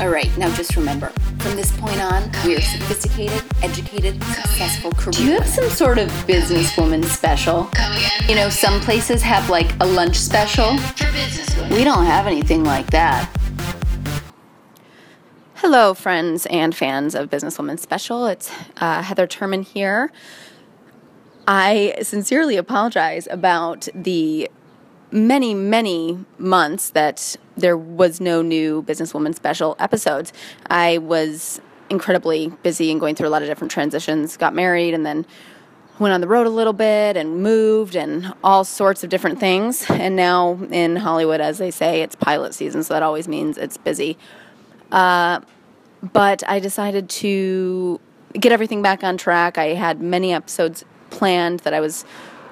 All right, now just remember, from this point on, we are sophisticated, educated, successful career. Do you have some sort of businesswoman special? You know, some places have like a lunch special. We don't have anything like that. Hello, friends and fans of Businesswoman Special. It's uh, Heather Turman here. I sincerely apologize about the many, many months that there was no new Businesswoman Special episodes. I was incredibly busy and going through a lot of different transitions, got married, and then went on the road a little bit and moved and all sorts of different things. And now in Hollywood, as they say, it's pilot season, so that always means it's busy. Uh, but I decided to get everything back on track. I had many episodes planned that I was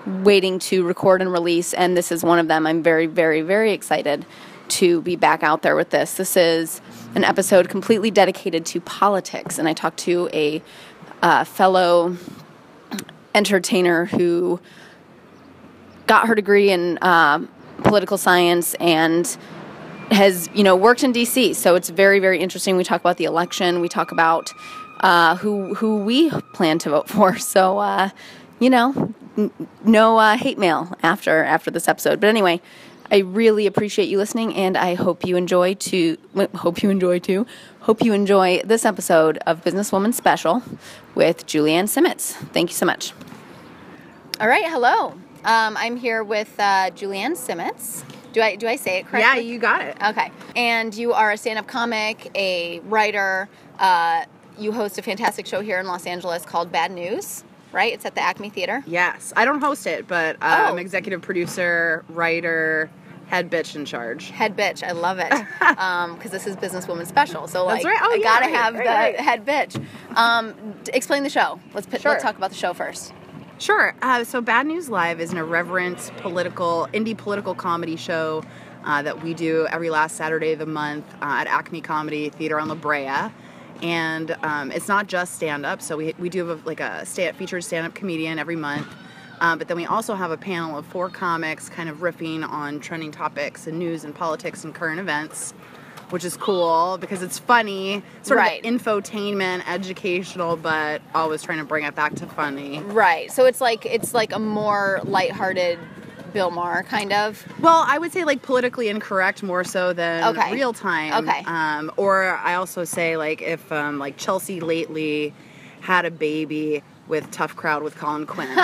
waiting to record and release, and this is one of them. I'm very, very, very excited to be back out there with this. This is an episode completely dedicated to politics, and I talked to a uh, fellow entertainer who got her degree in uh, political science and has you know worked in DC. So it's very very interesting. We talk about the election. We talk about uh, who who we plan to vote for. So uh, you know, no uh, hate mail after after this episode. But anyway. I really appreciate you listening, and I hope you enjoy to hope you enjoy too. Hope you enjoy this episode of Businesswoman Special with Julianne Simmons. Thank you so much. All right, hello. Um, I'm here with uh, Julianne Simmons. Do I do I say it correctly? Yeah, you got it. Okay. And you are a stand-up comic, a writer. Uh, you host a fantastic show here in Los Angeles called Bad News. Right? It's at the Acme Theater. Yes, I don't host it, but uh, Oh. I'm executive producer, writer, head bitch in charge. Head bitch, I love it because this is businesswoman special. So like, That's right. Oh, I yeah, gotta right, have right, the head bitch. Um, explain the show. Let's pi- Sure. let's talk about the show first. Sure. Uh, so, Bad News Live is an irreverent political, indie political comedy show uh, that we do every last Saturday of the month uh, at Acme Comedy Theater on La Brea. And um, it's not just stand up. So, we, we do have a, like a sta featured stand up comedian every month. Uh, but then we also have a panel of four comics kind of riffing on trending topics and news and politics and current events. Which is cool because it's funny, sort Right. of infotainment, educational, but always trying to bring it back to funny. Right. So it's like it's like a more lighthearted Bill Maher kind of. Well, I would say like politically incorrect more so than Okay. real time. Okay. Um, or I also say like if um, like Chelsea lately had a baby with Tough Crowd with Colin Quinn.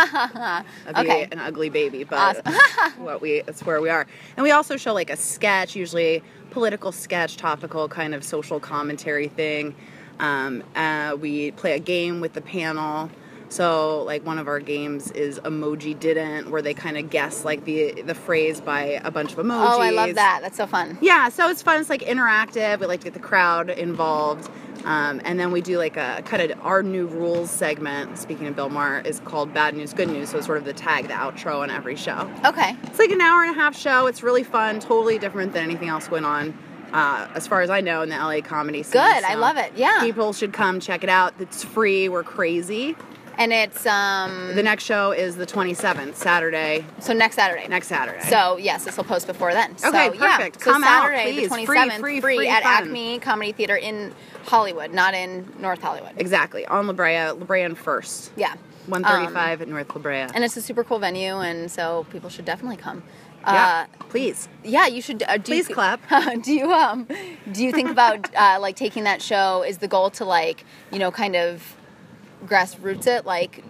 Okay. an ugly baby, but what we that's where we are. And we also show like a sketch, usually political sketch, topical kind of social commentary thing. Um, uh, we play a game with the panel. So like one of our games is emoji didn't, where they kind of guess like the the phrase by a bunch of emojis. Oh, I love that. That's so fun. Yeah, so it's fun. It's like interactive. We like to get the crowd involved. Um, and then we do like a kind of our new rules segment. Speaking of Bill Maher, is called Bad News, Good News. So it's sort of the tag, the outro on every show. Okay. It's like an hour and a half show. It's really fun, totally different than anything else going on, uh, as far as I know, in the LA comedy scene. Good, I love it, yeah. people should come check it out. It's free. We're crazy. And it's um The next show is the 27th, Saturday. so next Saturday. Next Saturday. So yes, this will post before then. So, Okay, yeah. perfect. So Come out, Saturday please. the Free, twenty seventh, free, free at fun. Acme Comedy Theater in Hollywood, not in North Hollywood. exactly on La Brea, La Brea and First. Yeah. 135 at North La Brea. And it's a super cool venue, and so people should definitely come. yeah, Uh, please. yeah, you should. Uh, do Please you, clap. do you um, do you think about uh, like taking that show? Is the goal to like you know kind of grassroots it, like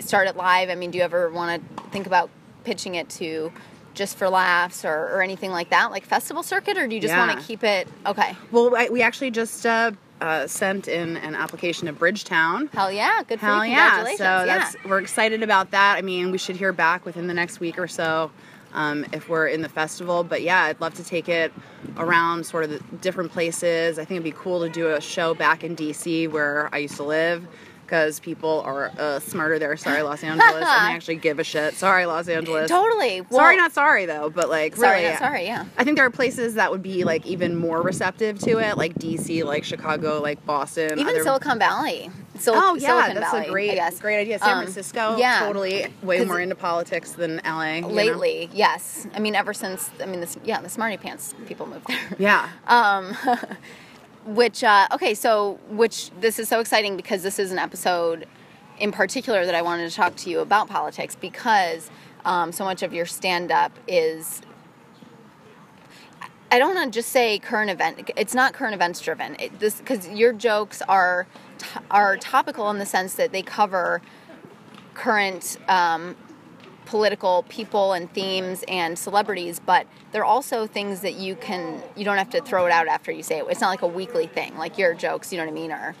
start it live? I mean, do you ever want to think about pitching it to just for laughs or, or anything like that, like festival circuit, or do you just want to keep it? Okay, Well, I, we actually just uh, uh, sent in an application to Bridgetown. hell yeah, good for Hell you. yeah! So yeah. that's we're excited about that. I mean, we should hear back within the next week or so um, if we're in the festival. But yeah, I'd love to take it around sort of the different places. I think it'd be cool to do a show back in DC where I used to live. Because people are uh, smarter there. Sorry, Los Angeles. and they actually give a shit. Sorry, Los Angeles. Totally. sorry, not sorry though. But like, Sorry, really, not sorry, yeah. I think there are places that would be like even more receptive to it, like DC, like Chicago, like Boston. Even other- Silicon Valley. Sil- Oh yeah, Silicon that's Valley, a great, great idea. San Um, Francisco, yeah. totally way more into politics than LA. you know? Lately, yes. I mean, ever since I mean, this yeah, the Smarty Pants people moved there. yeah. Um, which uh, okay, so which this is so exciting because this is an episode in particular that I wanted to talk to you about politics because um, so much of your stand up is I don't want to just say current event. It's not current events driven. It, this because your jokes are are topical in the sense that they cover current um, political people and themes and celebrities, but they're also things that you can you don't have to throw it out after you say it. It's not like a weekly thing. Like your jokes, you know what I mean, are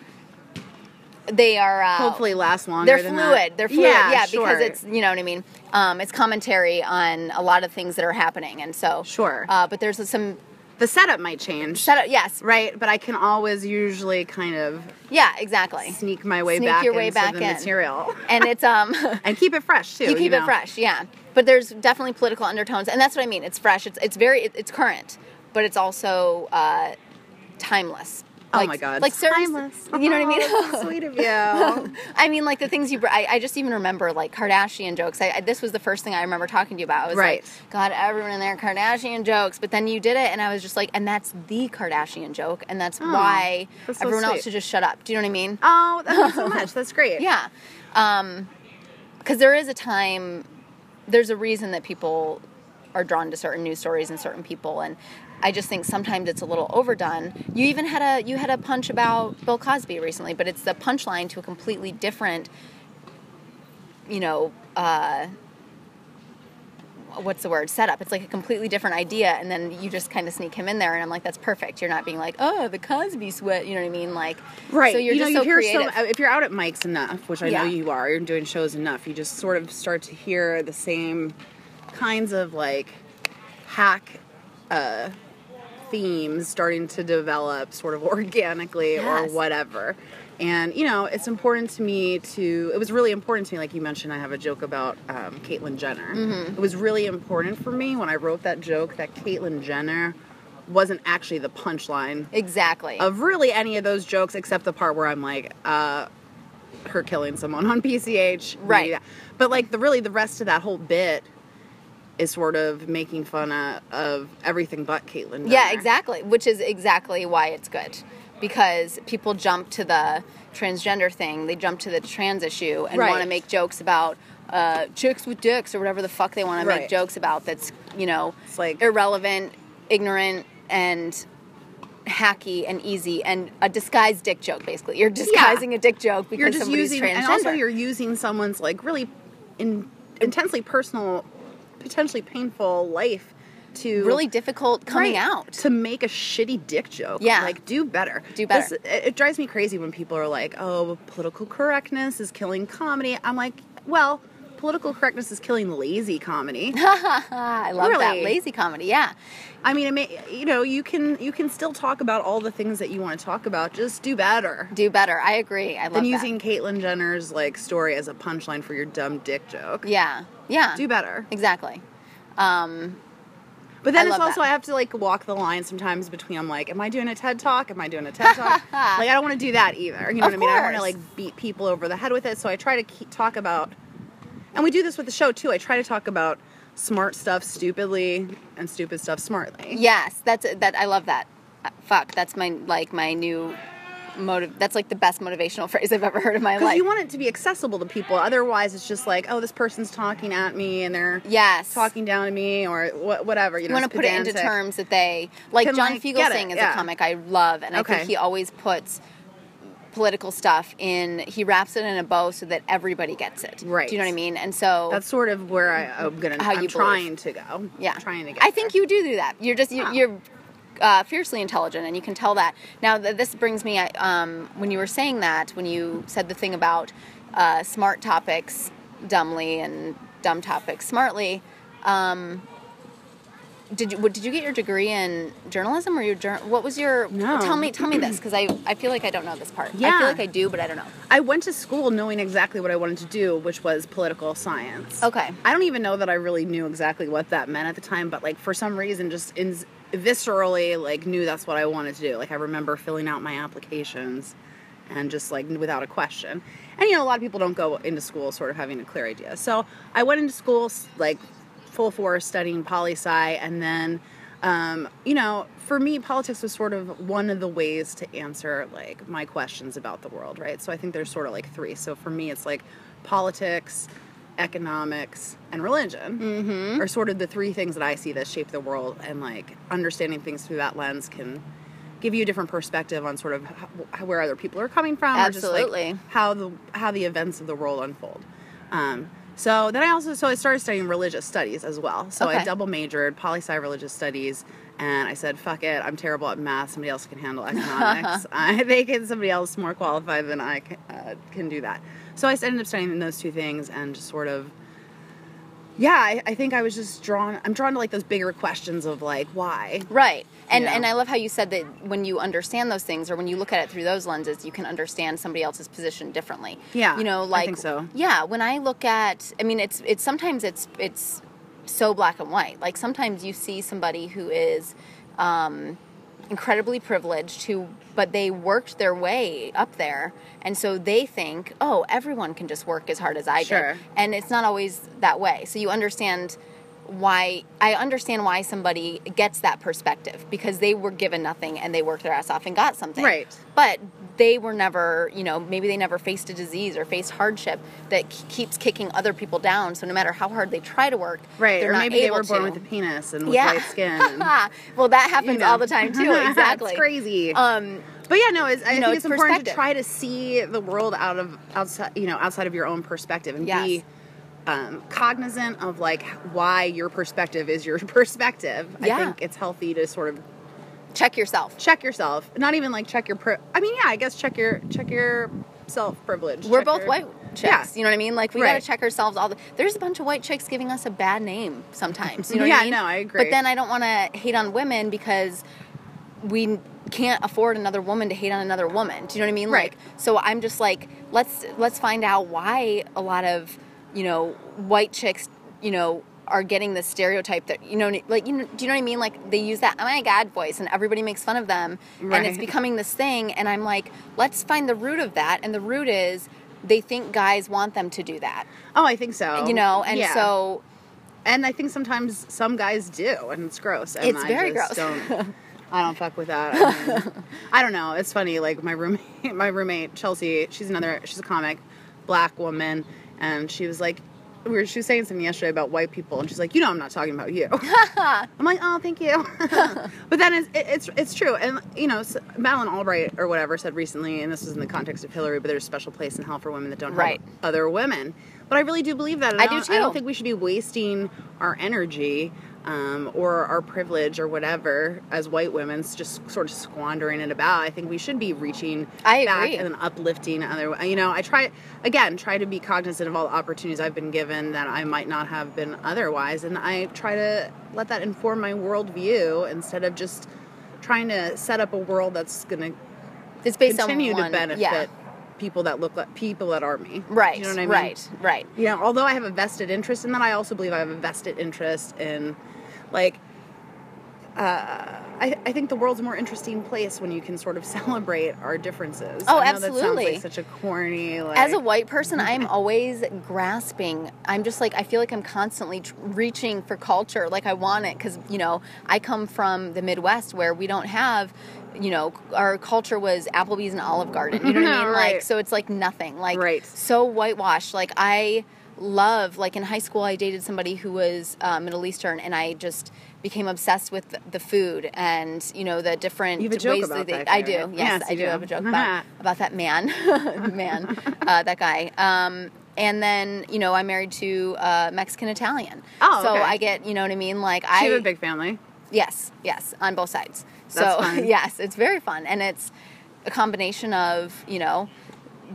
they are uh, hopefully last longer. They're than fluid. that. They're fluid. Yeah, Yeah, sure. because it's you know what I mean. Um, it's commentary on a lot of things that are happening, and so Sure. Uh, but there's some the setup might change. setup. Yes. Right, but I can always usually kind of Yeah. Exactly. sneak my way Sneak back your way into back the in. material And it's um. and keep it fresh too. you keep know? it fresh yeah but there's definitely political undertones and that's what i mean it's fresh it's, it's very it- it's current but it's also uh, timeless Oh Like- my god, like certain timeless. you know what i mean Oh, so sweet of you. I mean, like the things you. br- I, I just even remember like Kardashian jokes. I, I, this was the first thing I remember talking to you about. I was Right. like, God, everyone in there Kardashian jokes. But then you did it, and I was just like, and that's the Kardashian joke, and that's why that's so everyone else should just shut up. Do you know what I mean? oh, that means so much. That's great. Yeah. Um, because there is a time, there's a reason that people are drawn to certain news stories and certain people, and I just think sometimes it's a little overdone. You even had a you had a punch about Bill Cosby recently, but it's the punchline to a completely different, you know, uh, what's the word setup it's like a completely different idea and then you just kind of sneak him in there and i'm like that's perfect you're not being like oh the cosby sweat you know what i mean like Right. so you're you just know, so you hear creative so if you're out at mics enough, which I Yeah. know you are, you're doing shows enough, you just sort of start to hear the same kinds of like hack uh, themes starting to develop sort of organically Yes. or whatever. And you know, it's important to me to. It was really important to me, like you mentioned. I have a joke about um, Caitlyn Jenner. Mm-hmm. It was really important for me when I wrote that joke that Caitlyn Jenner wasn't actually the punchline exactly of really any of those jokes except the part where I'm like, uh, her killing someone on PCH. Right. But like the really the rest of that whole bit is sort of making fun of, of everything but Caitlyn. Yeah, exactly. Which is exactly why it's good. Because people jump to the transgender thing, they jump to the trans issue and Right. want to make jokes about uh, chicks with dicks or whatever the fuck they want to make jokes about that's, you know, It's like- irrelevant, ignorant, and hacky and easy and a disguised dick joke basically. You're disguising a dick joke because You're just using, transgender. and also you're using someone's like really in, intensely personal, potentially painful life to really difficult coming Right. out. to make a shitty dick joke. Yeah. like do better. Do better. This- it, it drives me crazy when people are like, "Oh, political correctness is killing comedy." I'm like, well, political correctness is killing lazy comedy. I love that lazy comedy. Yeah. I mean, it may, you know, you can you can still talk about all the things that you want to talk about. Just do better Do better. I agree. I love than that. using Caitlyn Jenner's like story as a punchline for your dumb dick joke. Yeah. Yeah. Do better. Exactly. Um, But then I it's also that. I have to like walk the line sometimes between I'm like, am I doing a TED talk? Am I doing a TED talk? like I don't want to do that either. You know Of what I mean? I don't want to like beat people over the head with it. So I try to keep, talk about, and we do this with the show too. I try to talk about smart stuff stupidly and stupid stuff smartly. yes, that's that. I love that. Uh, fuck, that's my like my new motive. That's like the best motivational phrase I've ever heard in my life. Because you want it to be accessible to people. Otherwise, it's just like, oh, this person's talking at me and they're yes, talking down to me or wha- whatever. You You know, want to put it into terms that they like. Can, John like, Fugelsang is yeah. a comic I love, and I think he always puts political stuff in. He wraps it in a bow so that everybody gets it. Right. Do you know what I mean? And so That's sort of where I, I'm gonna. How I'm you trying to go. Yeah, I'm trying to get. I think there. you do do that. You're just you, you're uh, fiercely intelligent, and you can tell that. Now, th- this brings me um, when you were saying that when you said the thing about uh, smart topics dumbly and dumb topics smartly. Um, did you what, did you get your degree in journalism or your what was your No. tell me tell me this because I, I feel like I don't know this part I feel like I do but I don't know I went to school knowing exactly what I wanted to do, which was political science. Okay. I don't even know that I really knew exactly what that meant at the time, but like for some reason, just in, viscerally, like knew that's what I wanted to do. Like I remember filling out my applications, and just like without a question. And you know, a lot of people don't go into school sort of having a clear idea. So I went into school like full force studying poli sci, and then. um, you know, for me, politics was sort of one of the ways to answer like my questions about the world, right? So I think there's sort of like three. So for me, it's like politics, economics, and religion Mm-hmm. are sort of the three things that I see that shape the world, and like understanding things through that lens can give you a different perspective on sort of how, where other people are coming from, or just Absolutely. like how the how the events of the world unfold. Um, so then I also so I started studying religious studies as well. So I double majored poli sci religious studies, and I said, "Fuck it, I'm terrible at math. Somebody else can handle economics. I think it's somebody else more qualified than I can, uh, can do that." So I ended up studying those two things and just sort of yeah, I, I think I was just drawn. I'm drawn to like those bigger questions of like why. Right. And Yeah. and I love how you said that when you understand those things or when you look at it through those lenses, you can understand somebody else's position differently. Yeah, You know, like so. Yeah, when I look at I mean it's it's sometimes it's it's so black and white. Like sometimes you see somebody who is um incredibly privileged who but they worked their way up there. And so they think oh everyone can just work as hard as i Sure. did and it's not always that way. So you understand why i understand why somebody gets that perspective because they were given nothing and they worked their ass off and got something Right. but they were never you know maybe they never faced a disease or faced hardship that k- keeps kicking other people down so no matter how hard they try to work Right. they're or maybe they were born to. with a penis and with yeah white skin. And, well that happens you know. all the time too exactly it's crazy. um But yeah, no, it's, I You know, think it's it's, important to try to see the world out of outside, you know, outside of your own perspective and Yes. be um, cognizant of like why your perspective is your perspective. Yeah. I think it's healthy to sort of check yourself check yourself, not even like check your. Pri- I mean, yeah, I guess check your check your self privilege. we're check both your- white chicks Yeah. you know what i mean like we Right. gotta check ourselves all the there's a bunch of white chicks giving us a bad name sometimes you know what Yeah, i mean no, I agree. but then i don't want to hate on women because we can't afford another woman to hate on another woman do you know what i mean Right. like so i'm just like let's let's find out why a lot of you know white chicks you know are getting the stereotype that you know like you know do you know what i mean like they use that oh my god voice and everybody makes fun of them right. and it's becoming this thing and i'm like let's find the root of that and the root is they think guys want them to do that Oh, I think so. you know and Yeah. so and I think sometimes some guys do, and it's gross. And It's I very just gross. Don't, I don't fuck with that. I, mean, I don't know. It's funny. Like my roommate, my roommate Chelsea. She's another. She's a comic, black woman, and she was like, we were, she was saying something yesterday about white people, and she's like, you know, I'm not talking about you. I'm like, oh, thank you. but then it's, it, it's it's true, and you know, s- Madeleine Albright or whatever said recently, and this was in the context of Hillary, but there's a special place in hell for women that don't Right. have other women. But I really do believe that. and I do don't- I don't think we should be wasting our energy um, or our privilege or whatever as white women, just sort of squandering it about. I think we should be reaching I back agree. and uplifting other. You know, I try again try to be cognizant of all the opportunities I've been given that I might not have been otherwise, and I try to let that inform my worldview instead of just trying to set up a world that's going to it's based continue on to benefit yeah people that look like people that are me. right You know what I mean? right right you know, although I have a vested interest in that, I also believe I have a vested interest in, like, uh, I, I think the world's a more interesting place when you can sort of celebrate our differences. Oh, I know That absolutely. like such a corny, like, as a white person i'm always grasping i'm just like i feel like i'm constantly tr- reaching for culture like i want it because you know i come from the midwest where we don't have you know our culture was applebee's and olive garden you know what i mean like Right. so it's like nothing like Right. so whitewashed like i love like in high school i dated somebody who was uh, middle eastern and i just became obsessed with the, food and you know the different You have a joke ways about they, that i do yes, Yes, i do do. have a joke about, about that man man uh, that guy um, and then you know i'm married to uh, mexican italian Oh, so okay. i get you know what i mean like So i have a big family. Yes, yes, on both sides. That's so fun. yes, it's very fun, and it's a combination of you know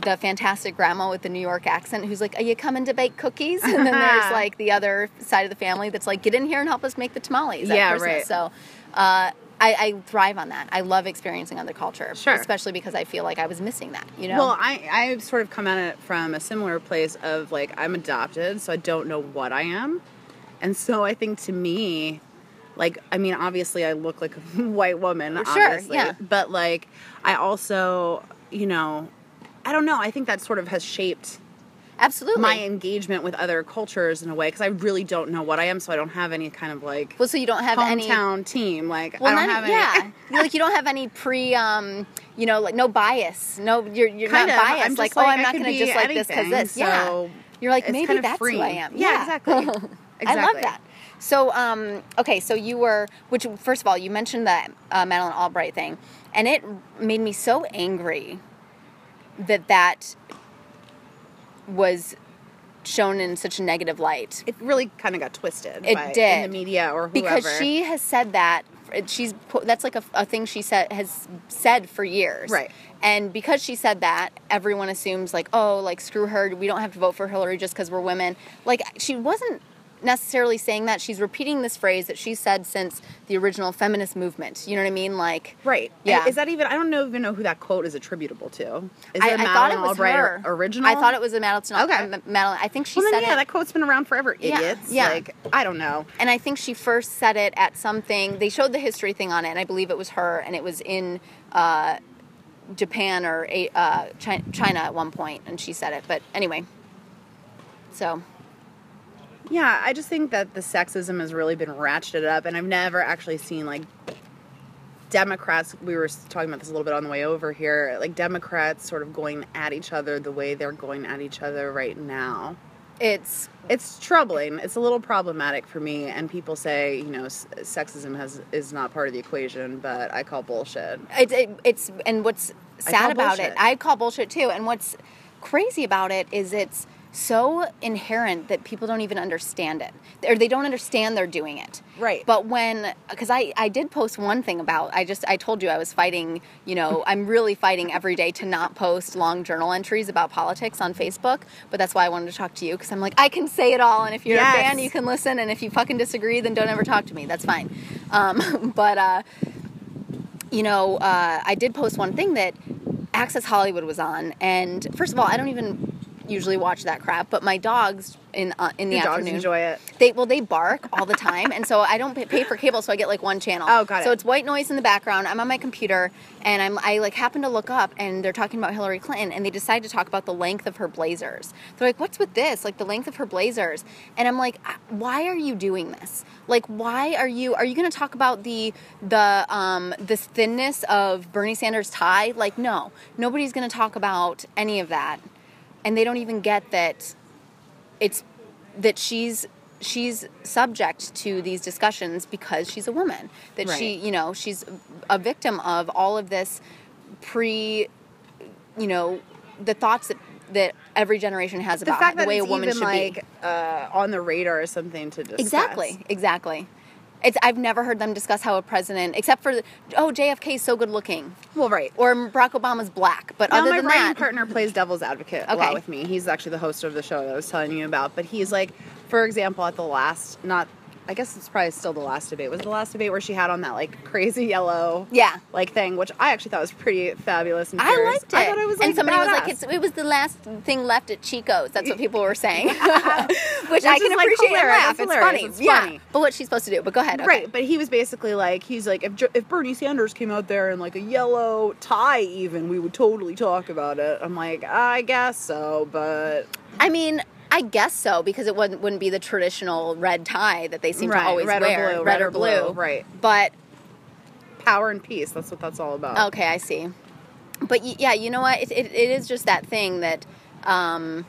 the fantastic grandma with the New York accent who's like, "Are you coming to bake cookies?" And then there's like the other side of the family that's like, "Get in here and help us make the tamales." Yeah, Christmas." right. So. Uh, I, I thrive on that. I love experiencing other culture, Sure. especially because I feel like I was missing that. You know, Well, I I've sort of come at it from a similar place of like I'm adopted, so I don't know what I am, and so I think to me, like I mean, obviously I look like a white woman, Sure, obviously, yeah. but like I also, you know, I don't know. I think that sort of has shaped Absolutely. my engagement with other cultures in a way because I really don't know what I am, so I don't have any kind of like well, so you don't have any. hometown team. Like Well, I don't have yeah, like you don't have any pre, um, you know, like no bias. No, you're you're Kind not of. biased. Like, like, oh, I'm not going to just like this because this. yeah, so you're like maybe kind of that's free. who I am. Yeah, exactly. exactly. I love that. So, um, okay, so you were, which first of all, you mentioned that uh, Madeleine Albright thing, and it made me so angry that that was shown in such a negative light It really kind of got twisted. It by, in the media or whoever. because she has said that she's that's like a, a thing she said has said for years Right. and because she said that everyone assumes like oh like screw her we don't have to vote for hillary just because we're women like she wasn't necessarily saying that she's repeating this phrase that she said since the original feminist movement you know what i mean like Right. Yeah. Is that even? I don't know even know who that quote is attributable to. Is I, it a I thought it was Albright her. original? I thought it was a Madeleine. Okay. uh, Madeleine. I think she Well, said then, yeah, it. that quote's been around forever. Idiots. yeah. Like I don't know. and I think she first said it at something. They showed the history thing on it, and I believe it was her, and it was in uh, Japan or uh, China at one point, and she said it. But anyway, so Yeah, I just think that the sexism has really been ratcheted up, and I've never actually seen like Democrats. We were talking about this a little bit on the way over here. Like Democrats sort of going at each other the way they're going at each other right now. it's It's troubling. It's a little problematic for me. And people say, you know, s- sexism has is not part of the equation, but I call bullshit. it, it, it's and what's sad about it. I call bullshit too. And what's crazy about it is it's so inherent that people don't even understand it, or they don't understand they're doing it. Right. But when, because I I did post one thing about, I just I told you I was fighting. You know, I'm really fighting every day to not post long journal entries about politics on Facebook. But that's why I wanted to talk to you because I'm like I can say it all, and if you're Yes. a fan, you can listen, and if you fucking disagree, then don't ever talk to me. That's fine. Um, but. uh you know, uh, I did post one thing that Access Hollywood was on, and first of all, I don't even usually watch that crap, but my dogs in uh, in the Your dogs afternoon enjoy it. They well, they bark all the time, and so I don't pay- for cable, so I get like one channel. Oh, got it. So it's white noise in the background. I'm on my computer, and I'm I like happen to look up, and they're talking about Hillary Clinton, and they decide to talk about the length of her blazers. They're like, "What's with this? Like the length of her blazers?" And I'm like, "Ah, "Why are you doing this? Like, why are you? Are you going to talk about the the um the thinness of Bernie Sanders' tie? Like, no, nobody's going to talk about any of that, and they don't even get that." it's that she's she's subject to these discussions because she's a woman that she you know she's a victim of all of this pre you know the thoughts that that every generation has The about fact the that way a woman even should like be uh, on the radar is something to discuss. exactly exactly it's i've never heard them discuss how a president except for oh jfk is so good looking Well, right. or barack obama's black but Now, other my than writing that partner plays devil's advocate a Okay. lot with me. He's actually the host of the show that I was telling you about. But he's like, for example, at the last, not, I guess it's probably still the last debate. Was the last debate where she had on that like crazy yellow, Yeah. like thing, which I actually thought was pretty fabulous. And I liked it. I thought it was like and somebody was like, it's, it was the last thing left at Chico's. That's what people were saying. Which, I can is, like, and hilarious. laugh. It's funny. It's yeah. But what's she supposed to do? But go ahead. Okay. Right, but he was basically like, he's like, if, if Bernie Sanders came out there in like a yellow tie, even, we would totally talk about it. I'm like, I guess so, but I mean, I guess so because it wouldn't, wouldn't be the traditional red tie that they seem Right, to always red or wear. blue, red, or blue. right. But power and peace, that's what that's all about. okay, I see. But y- yeah, you know what? It, it, it is just that thing that um,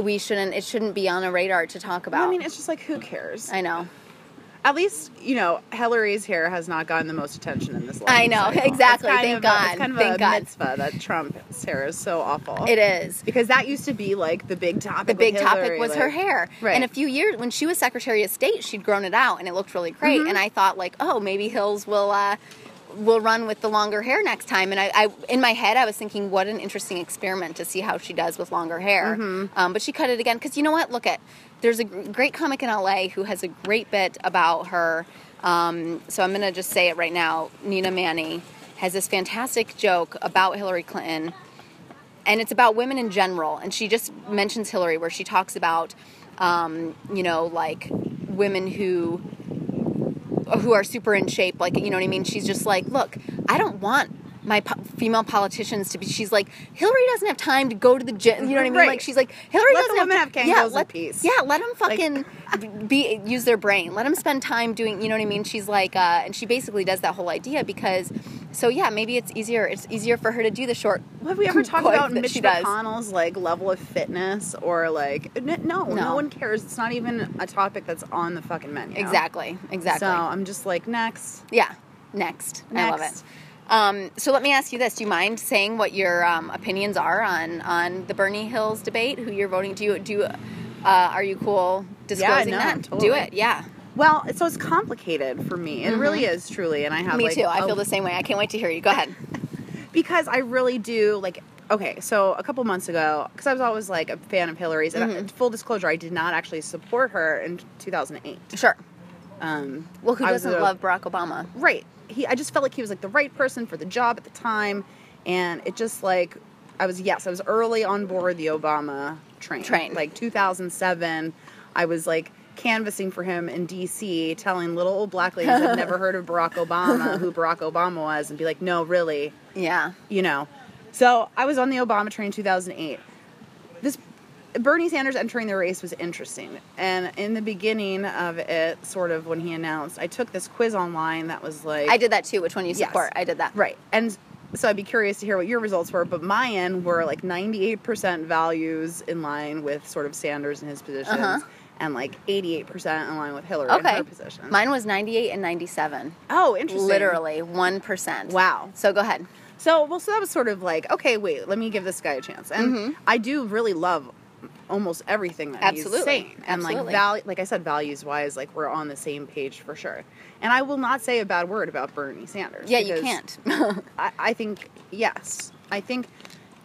we shouldn't. It shouldn't be on a radar to talk about. I mean, it's just like, who cares? I know. At least, you know, Hillary's hair has not gotten the most attention in this life. I know, exactly. It's kind Thank of God. A, it's kind of Thank a God. mitzvah that Trump's hair is so awful. It is. Because that used to be like the big topic. the big topic was her hair. Right. And a few years when she was Secretary of State, she'd grown it out and it looked really great. Mm-hmm. And I thought like, oh, maybe Hills will uh, will run with the longer hair next time. And I, I in my head I was thinking, what an interesting experiment to see how she does with longer hair. Mm-hmm. Um, but she cut it again because you know what? Look at there's a great comic in LA who has a great bit about her. Um, so I'm going to just say it right now. Nina Manny has this fantastic joke about Hillary Clinton and it's about women in general. And she just mentions Hillary, where she talks about, um, you know, like women who who are super in shape. Like, you know what I mean? She's just like, look, I don't want my po- female politicians to be. She's like Hillary doesn't have time to go to the gym. You know what I mean? Right. Like she's like Hillary Let doesn't the women have, have to, yeah, let, peace. Yeah, let them fucking be use their brain. Let them spend time doing. You know what I mean? She's like, uh, and she basically does that whole idea because. So yeah, maybe it's easier. It's easier for her to do the short. Have we ever talked about Mitch. McConnell's like level of fitness or like no, no, No. one cares. It's not even a topic that's on the fucking menu. Exactly. Exactly. So I'm just like next. Yeah. Next. I love it. Um, so let me ask you this: Do you mind saying what your um, opinions are on on the Bernie Hills debate? Who you're voting? Do you do? You, uh, are you cool disclosing no, that? totally. Do it. Yeah. Well, so it's complicated for me. It really is truly, and I have Mm-hmm. Me like, too. I a- feel the same way. I can't wait to hear you. Go ahead. because I really do like. Okay, so a couple months ago, because I was always like a fan of Hillary's, and Mm-hmm. I, full disclosure, I did not actually support her in 2008. Sure. Um, Well, who doesn't a- love Barack Obama? right he i just felt like he was like the right person for the job at the time. And it just like i was yes i was early on board the obama train. Train. like 2007 i was like canvassing for him in dc telling little old black ladies I've never heard of barack obama who barack obama was and be like no really. Yeah. you know. So i was on the obama train in 2008 this Bernie Sanders entering the race was interesting. And in the beginning of it, sort of when he announced, I took this quiz online that was like I did that too. Which one you support? Yes. I did that. Right. And so I'd be curious to hear what your results were, but mine were like 98% values in line with sort of Sanders and his positions Uh-huh. and like 88% in line with Hillary and her positions. Mine was 98 and 97. oh, interesting. Literally 1%. Wow. So go ahead. So, well, so that was sort of like, okay, wait, let me give this guy a chance. And I do really love almost everything that. Absolutely. he's saying. And like value, like I said, values wise, like we're on the same page for sure. And I will not say a bad word about Bernie Sanders. Yeah, you can't. I, I think yes. I think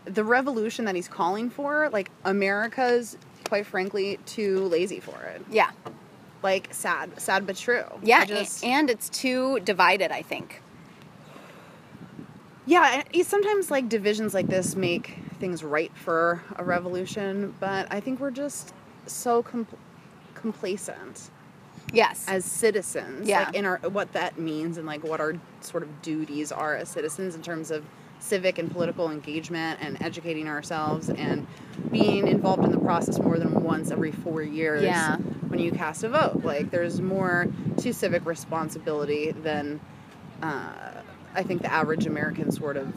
the revolution that he's calling for, like America's, quite frankly, too lazy for it. yeah. Like sad, sad but true. Yeah. Just, and it's too divided, I think. yeah. Sometimes like divisions like this make things right for a revolution, but I think we're just so com- complacent Yes. as citizens. Yeah. Like in our what that means and like what our sort of duties are as citizens in terms of civic and political engagement and educating ourselves and being involved in the process more than once every four years Yeah. when you cast a vote. Like there's more to civic responsibility than uh, I think the average American sort of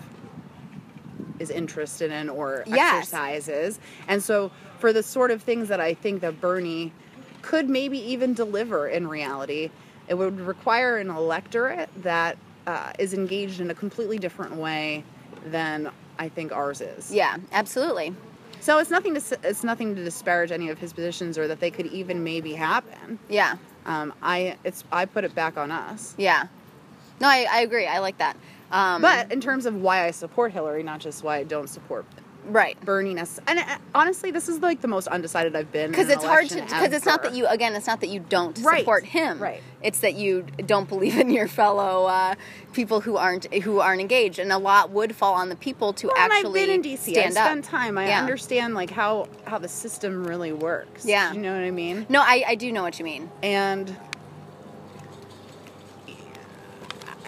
is interested in or Yes. exercises. And so for the sort of things that I think that Bernie could maybe even deliver in reality, it would require an electorate that uh, is engaged in a completely different way than I think ours is. yeah, absolutely. So it's nothing to it's nothing to disparage any of his positions or that they could even maybe happen. Yeah. Um, I it's I put it back on us. Yeah. No, I, I agree. I like that. Um, But in terms of why I support Hillary, not just why I don't support right. Bernie, necess- and uh, honestly, this is like the most undecided I've been. Because it's hard to because it's not that you again it's not that you don't Right. support him Right. it's that you don't believe in your fellow uh, people who aren't who aren't engaged and a lot would fall on the people to Well, actually I've been in DC. stand I up spent time. I Yeah. understand like how how the system really works. Yeah. you know what I mean. no I, I do know what you mean And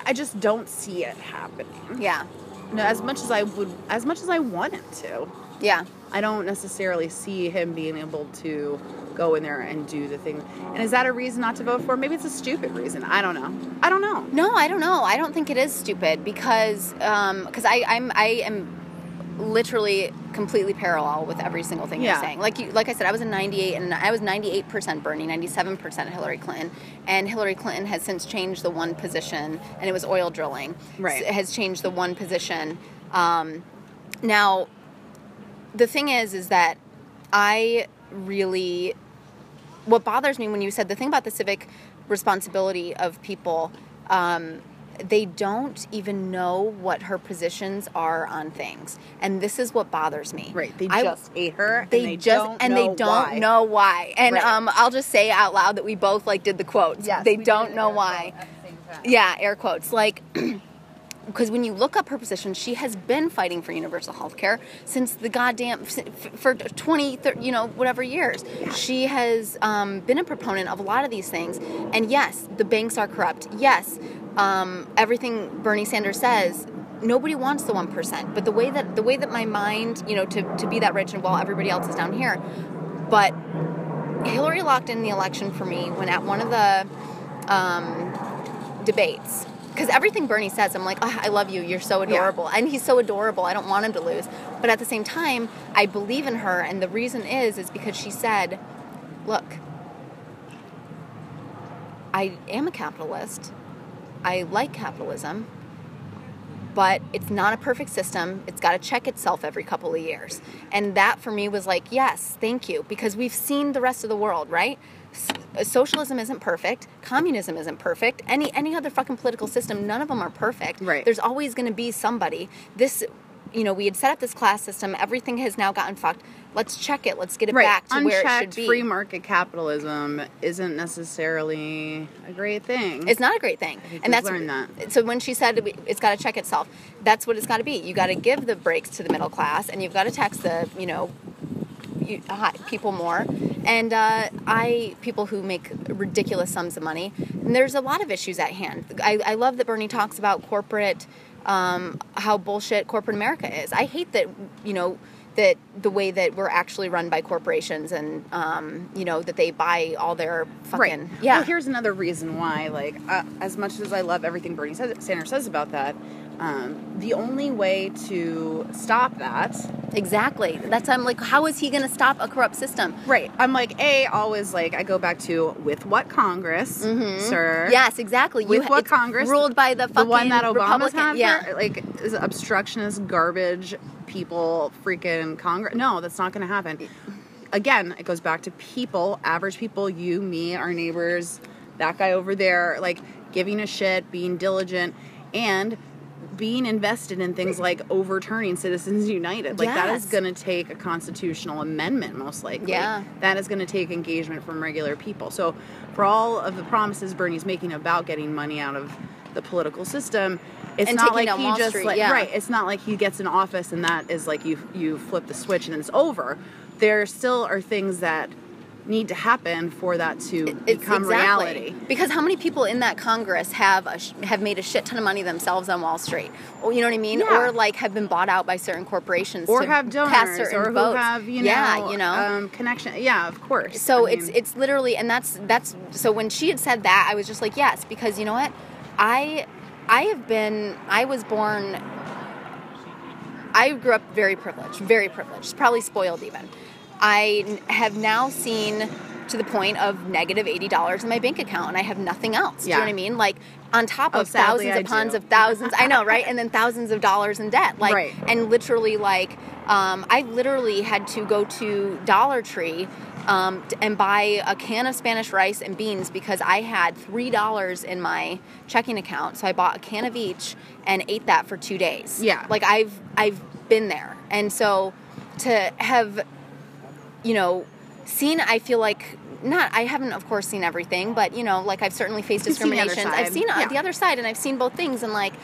I just don't see it happening. yeah No, as much as I would, as much as I want it to. yeah I don't necessarily see him being able to go in there and do the thing. And is that a reason not to vote for him? Maybe it's a stupid reason. I don't know. I don't know. no I don't know I don't think it is stupid because um because I I'm I am literally completely parallel with every single thing Yeah. you're saying. Like you, like I said, I was a 98 and I was 98% Bernie, 97% Hillary Clinton, and Hillary Clinton has since changed the one position, and it was oil drilling. Right. S- has changed the one position. Um, now, the thing is, is that I really what bothers me when you said the thing about the civic responsibility of people um, they don't even know what her positions are on things and this is what bothers me Right. They I- just hate her. they, and they just don't and know they don't why. know why and Right. um, i'll just say out loud that we both like did the quotes Yes, they don't know why quote at the same time. yeah air quotes like because when you look up her position she has been fighting for universal health care since the goddamn for 20 30, you know whatever years she has um, been a proponent of a lot of these things and yes the banks are corrupt yes um, everything bernie sanders says nobody wants the 1%. But the way that the way that my mind, you know, to, to be that rich and while everybody else is down here. But Hillary locked in the election for me when at one of the um, debates because everything Bernie says, I'm like, oh, I love you. You're so adorable. Yeah. And he's so adorable. I don't want him to lose. But at the same time, I believe in her. And the reason is, is because she said, look, I am a capitalist. I like capitalism. But it's not a perfect system. It's got to check itself every couple of years. And that for me was like, yes, thank you. Because we've seen the rest of the world, right? Socialism isn't perfect. Communism isn't perfect. Any any other fucking political system none of them are perfect. Right. There's always going to be somebody. This you know we had set up this class system. Everything has now gotten fucked. Let's check it. Let's get it right. back to Unchecked where it should be. free market capitalism isn't necessarily a great thing. It's not a great thing. And that's learned that. So when she said it's got to check itself that's what it's got to be. You got to give the breaks to the middle class and you've got to tax the you know people more, and uh, I people who make ridiculous sums of money. And there's a lot of issues at hand. I, I love that Bernie talks about corporate, um, how bullshit corporate America is. I hate that you know that the way that we're actually run by corporations and um, you know that they buy all their fucking right. yeah. Well, here's another reason why. Like, uh, as much as I love everything Bernie says, Sanders says about that, um, the only way to stop that exactly. That's i'm like how is he going to stop a corrupt system? Right. I'm like a always like i go back to with what congress mm-hmm. sir? Yes exactly. With you, what congress? ruled by the the one that obama's had yeah. Like is obstructionist garbage people freaking congress? No that's not going to happen. Again it goes back to people average people you me our neighbors that guy over there like giving a shit being diligent and being invested in things like overturning Citizens United. Like yes. that is going to take a constitutional amendment, most likely. Yeah. That is going to take engagement from regular people. So, for all of the promises Bernie's making about getting money out of the political system, it's and not like he Wall just Street, like yeah. right. It's not like he gets in office and that is like you you flip the switch and it's over. There still are things that need to happen for that to it's become exactly. reality. Because how many people in that Congress have sh- have made a shit ton of money themselves on Wall Street? Or, you know what I mean? Yeah. Or like have been bought out by certain corporations or have donors or votes. have you know, yeah, you know, um, connection. Yeah, of course. So I it's mean, it's literally, and that's that's so when she had said that, I was just like, yes, because you know what, I I have been I was born. I grew up very privileged, very privileged, probably spoiled even. I have now seen to the point of negative negative eighty dollars in my bank account, and I have nothing else. Yeah. Do you know what I mean? Like on top oh, of thousands upon of thousands, I know, right? And then thousands of dollars in debt, like, right. and literally, like, um, I literally had to go to Dollar Tree um, and buy a can of Spanish rice and beans because I had three dollars in my checking account. So I bought a can of each and ate that for two days. Yeah, like I've I've been there, and so to have you know, seen, I feel like, not, I haven't, of course, seen everything, but, you know, like I've certainly faced discrimination. I've seen uh, yeah. the other side and I've seen both things. And, like,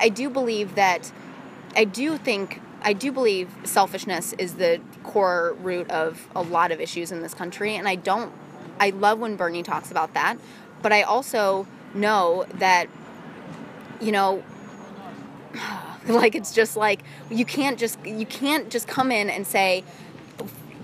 I do believe that, I do think, I do believe selfishness is the core root of a lot of issues in this country. And I don't, I love when Bernie talks about that. But I also know that, you know, like it's just like you can't just you can't just come in and say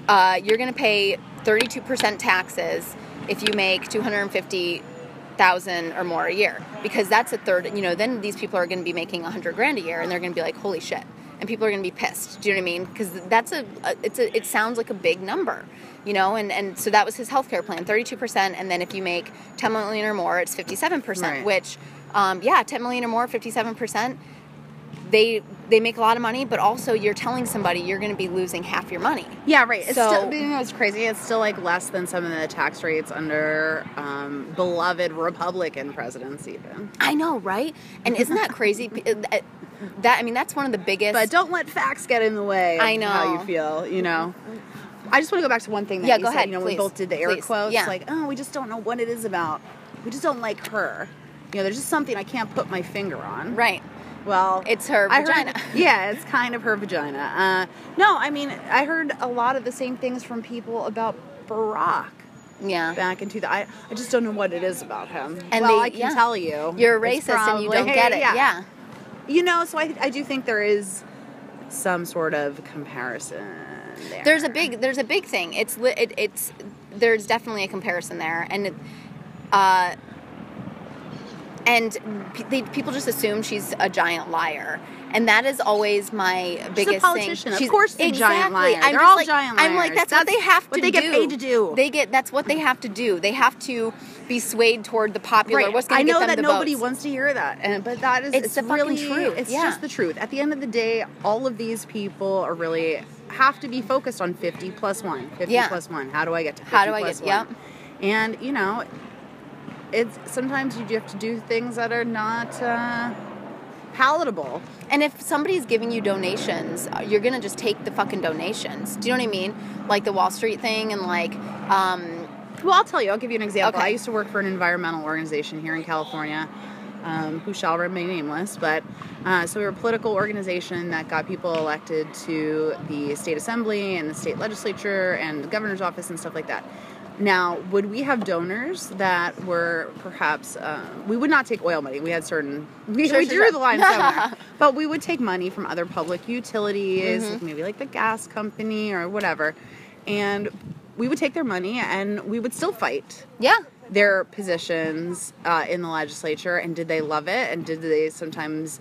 uh, you're going to pay 32% taxes if you make 250,000 or more a year because that's a third, you know, then these people are going to be making 100 grand a year and they're going to be like, holy shit. And people are going to be pissed. Do you know what I mean? Because that's a, a, it's a, it sounds like a big number, you know, and, and so that was his healthcare plan, 32%. And then if you make 10 million or more, it's 57%, right. which, um, yeah, 10 million or more, 57% they they make a lot of money, but also you're telling somebody you're going to be losing half your money. Yeah, right. It's so, still, you know, it's crazy. It's still like less than some of the tax rates under um, beloved Republican presidents, even. I know, right? And isn't that crazy? Uh, that I mean, that's one of the biggest. But don't let facts get in the way. I know how you feel. You know. I just want to go back to one thing that yeah, you go said. Ahead, you know, please. we both did the air please. quotes. Yeah. Like, oh, we just don't know what it is about. We just don't like her. You know, there's just something I can't put my finger on. Right. Well, it's her vagina. Heard, yeah, it's kind of her vagina. Uh, no, I mean, I heard a lot of the same things from people about Barack. Yeah. Back into the, I, I just don't know what it is about him. And well, they, I can yeah. tell you. You're a racist probably, and you don't get it. Yeah. yeah. you know, so I, I do think there is some sort of comparison there. There's a big there's a big thing. It's it, it's there's definitely a comparison there, and it, uh, and p- they, people just assume she's a giant liar. And that is always my biggest politician. thing. Of course she's a giant liar. I'm They're all like, giant liars. I'm like, liars. that's, what they have what to they do. get paid to do. They get that's what they have to do. They have to be swayed toward the popular. Right. What's going I to get know that nobody votes. wants to hear that, and but that is It's it's, the fucking really truth, It's yeah. just the truth. At the end of the day, all of these people are really have to be focused on fifty plus one. Fifty Yeah. plus one. How do I get to 50 How do I get- one? yep. And you know, it's sometimes you have to do things that are not uh, palatable. And if somebody's giving you donations, uh, you're gonna just take the fucking donations. Do you know what I mean? Like the Wall Street thing, and like, um, Well, I'll tell you. I'll give you an example. Okay. I used to work for an environmental organization here in California, um, who shall remain nameless. But uh, so we were a political organization that got people elected to the state assembly and the state legislature and the governor's office and stuff like that. Now, would we have donors that were perhaps uh, we would not take oil money? We had certain we, Sure, we sure, drew sure. the line somewhere, but we would take money from other public utilities, like maybe like the gas company or whatever, and we would take their money and we would still fight yeah, their positions uh, in the legislature. And did they love it? And did they sometimes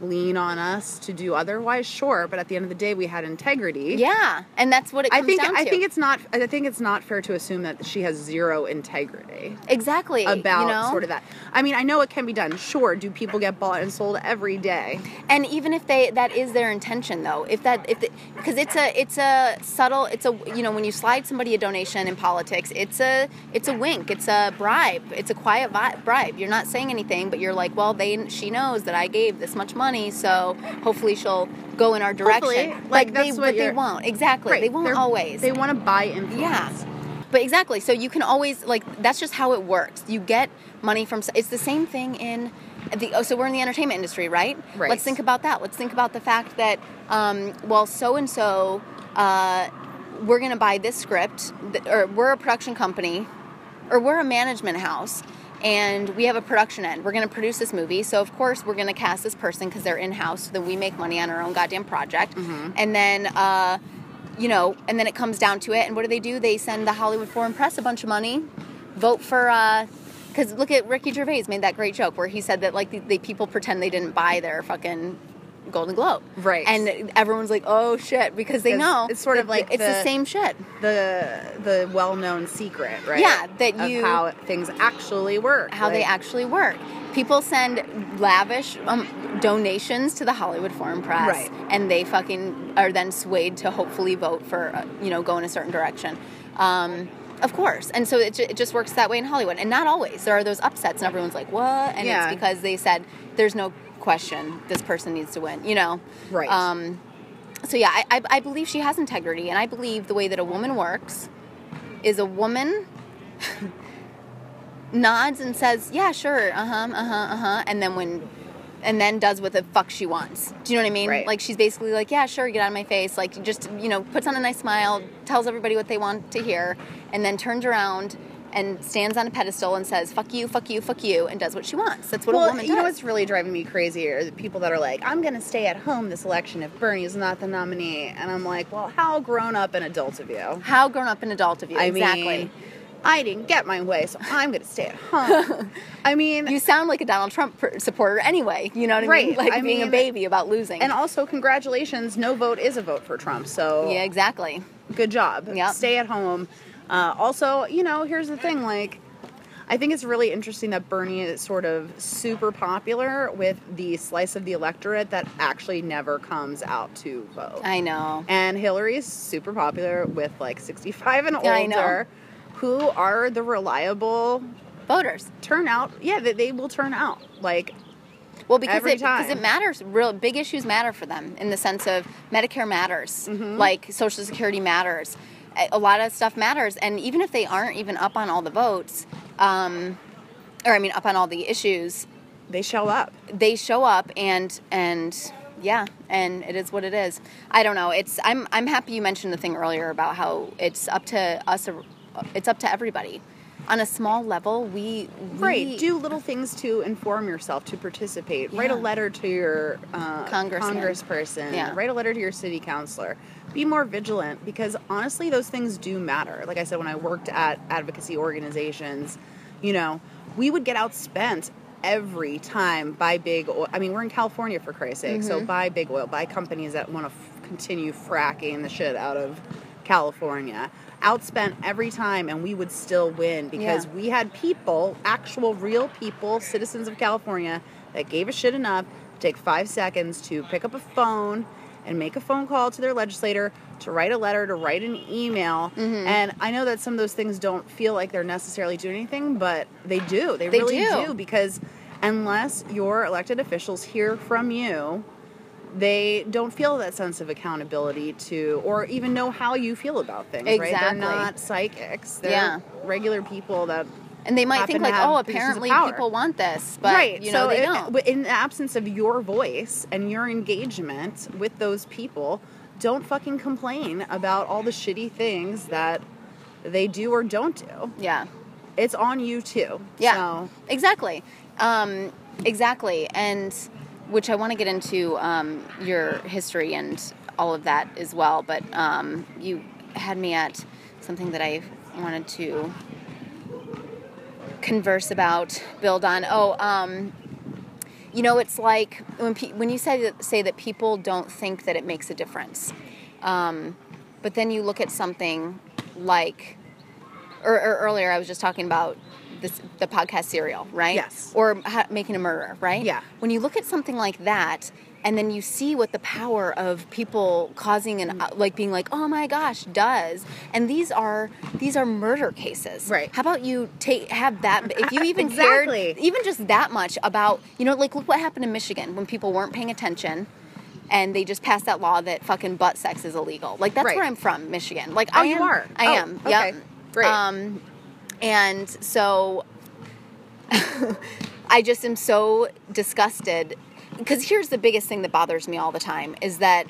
lean on us to do otherwise? Sure, but at the end of the day, we had integrity. yeah, and that's what it I comes think down I to. think it's not I think it's not fair to assume that she has zero integrity exactly about you know? sort of that. I mean, I know it can be done. Sure, do people get bought and sold every day? And even if they that is their intention though, if that if because it's a it's a subtle it's a you know when you slide somebody a donation in politics, it's a it's a wink, it's a bribe, it's a quiet vi- bribe. You're not saying anything, but you're like, well, they she knows that I gave this much money, so hopefully she'll go in our direction. Hopefully. But Like, they that's but what they won't exactly. Right, They won't they're- always. They want to buy influence. Yeah. But exactly. So you can always like that's just how it works. You get money from it's the same thing in the oh so we're in the entertainment industry, right? Right. Let's think about that. Let's think about the fact that um, well so and so uh, we're going to buy this script or we're a production company or we're a management house and we have a production end. We're going to produce this movie. So, of course, we're going to cast this person because they're in house. So then we make money on our own goddamn project. And then, uh, you know, and then it comes down to it. And what do they do? They send the Hollywood Foreign Press a bunch of money, vote for. Because look at Ricky Gervais made that great joke where he said that like the, the people pretend they didn't buy their fucking Golden Globe, Right. And everyone's like, "Oh shit," because they know it's sort of like it's the, the- same shit. the the well-known secret, right? Yeah, that of you- how things actually work. how they actually work. People send lavish um, donations to the Hollywood Foreign Press, Right. and they fucking are then swayed to hopefully vote for, uh, you know, go in a certain direction. Um, of course, and so it, ju- it just works that way in Hollywood, and not always. There are those upsets, and everyone's like, "What?" And Yeah. it's because they said there's no question this person needs to win. You know, Right. Um, so yeah, I, I, I believe she has integrity, and I believe the way that a woman works is a woman nods and says, "Yeah, sure, uh huh, uh huh, uh huh," and then when, and then does what the fuck she wants. Do you know what I mean? Right. Like she's basically like, "Yeah, sure, get out of my face." Like just you know, puts on a nice smile, tells everybody what they want to hear, and then turns around and stands on a pedestal and says, "Fuck you, fuck you, fuck you," and does what she wants. That's what a Well, woman you know what's really driving me crazy are the people that are like, "I'm going to stay at home this election if Bernie's not the nominee," and I'm like, "Well, how grown up and adult of you?" How grown up and adult of you? I exactly. mean, I didn't get my way, so I'm going to stay at home. I mean, you sound like a Donald Trump supporter anyway. You know what I mean? Right. Like I being a baby about losing. and also congratulations, no vote is a vote for Trump. So yeah, exactly. good job. Yep. Stay at home. Uh, also, you know, here's the thing, like. I think it's really interesting that Bernie is sort of super popular with the slice of the electorate that actually never comes out to vote. I know. And Hillary's super popular with like 65 and Yeah, I know. older, who are the reliable Voters. turnout. Yeah, that they will turn out. Like, Well, because Every it because it matters. Real big issues matter for them in the sense of Medicare matters, Mm-hmm. like Social Security matters. A- lot of stuff matters, and even if they aren't even up on all the votes, um, or I mean, up on all the issues, they show up. they show up and and yeah, and it is what it is. I don't know. It's I'm I'm happy you mentioned the thing earlier about how it's up to us. It's up to everybody. on a small level, we, we Right. Do little things to inform yourself, to participate. Write a letter to your uh, Congressman. congressperson. Yeah. Write a letter to your city councilor. Be more vigilant because honestly, those things do matter. Like I said, when I worked at advocacy organizations, you know, we would get outspent every time by big oil. I mean, we're in California for Christ's sake, so Mm-hmm. by big oil, by companies that want to f- continue fracking the shit out of California. Outspent every time, and we would still win because Yeah. we had people, actual real people, citizens of California, that gave a shit enough to take five seconds to pick up a phone and make a phone call to their legislator, to write a letter, to write an email. Mm-hmm. And I know that some of those things don't feel like they're necessarily doing anything, but they do. They, They really do. do because unless your elected officials hear from you, they don't feel that sense of accountability to, or even know how you feel about things. Right? They're not psychics. They're Yeah. regular people that and they might think like, oh, apparently people want this, but right. you know so they it- don't. In the absence of your voice and your engagement with those people, don't fucking complain about all the shitty things that they do or don't do. yeah. It's on you too. Yeah, So, exactly, um, exactly, and which I want to get into um, your history and all of that as well. But um, you had me at something that I wanted to converse about, build on. Oh, um, you know, it's like when pe- when you say that, say that people don't think that it makes a difference, um, but then you look at something like or, or earlier I was just talking about this the podcast serial, right? Yes. Or ha- making a murderer, right? Yeah. When you look at something like that, and then you see what the power of people causing and uh, like being like, oh my gosh, does, and these are these are murder cases, Right. How about you take have that if you even Exactly. cared even just that much about you know like look what happened in Michigan when people weren't paying attention. And they just passed that law that fucking butt sex is illegal. Like that's Right. where I'm from, Michigan. Like Oh, I you am, are? I Oh, am. okay. Yep. Great. Um, and so I just am so disgusted because here's the biggest thing that bothers me all the time is that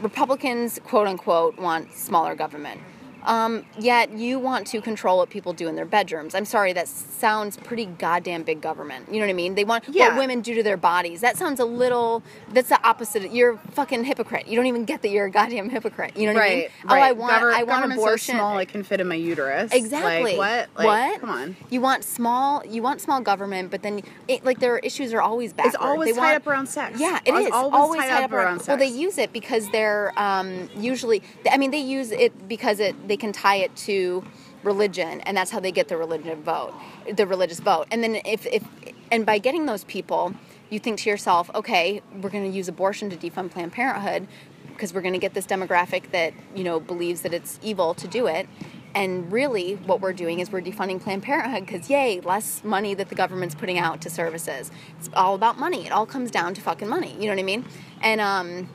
Republicans, quote unquote, want smaller government. Um, yet you want to control what people do in their bedrooms. I'm sorry, that sounds pretty goddamn big government. You know what I mean? They want Yeah. what women do to their bodies. That sounds a little. That's the opposite. You're a fucking hypocrite. You don't even get that you're a goddamn hypocrite. You know what I mean? right. Oh, I want. Gover- I want abortion. So small, it can fit in my uterus. Exactly. Like, what? Like, what? Come on. You want small. You want small government, but then it, like their issues are always backward. It's always They tied want- up around sex. Yeah, it It's is always tied up around sex. Well, they use it because they're um, usually. I mean, they use it because it they can tie it to religion, and that's how they get the religion vote, the religious vote. And then if if and by getting those people, you think to yourself, okay, we're going to use abortion to defund Planned Parenthood because we're going to get this demographic that you know believes that it's evil to do it. And really, what we're doing is we're defunding Planned Parenthood because, yay, less money that the government's putting out to services. It's all about money. It all comes down to fucking money. You know what I mean? And um,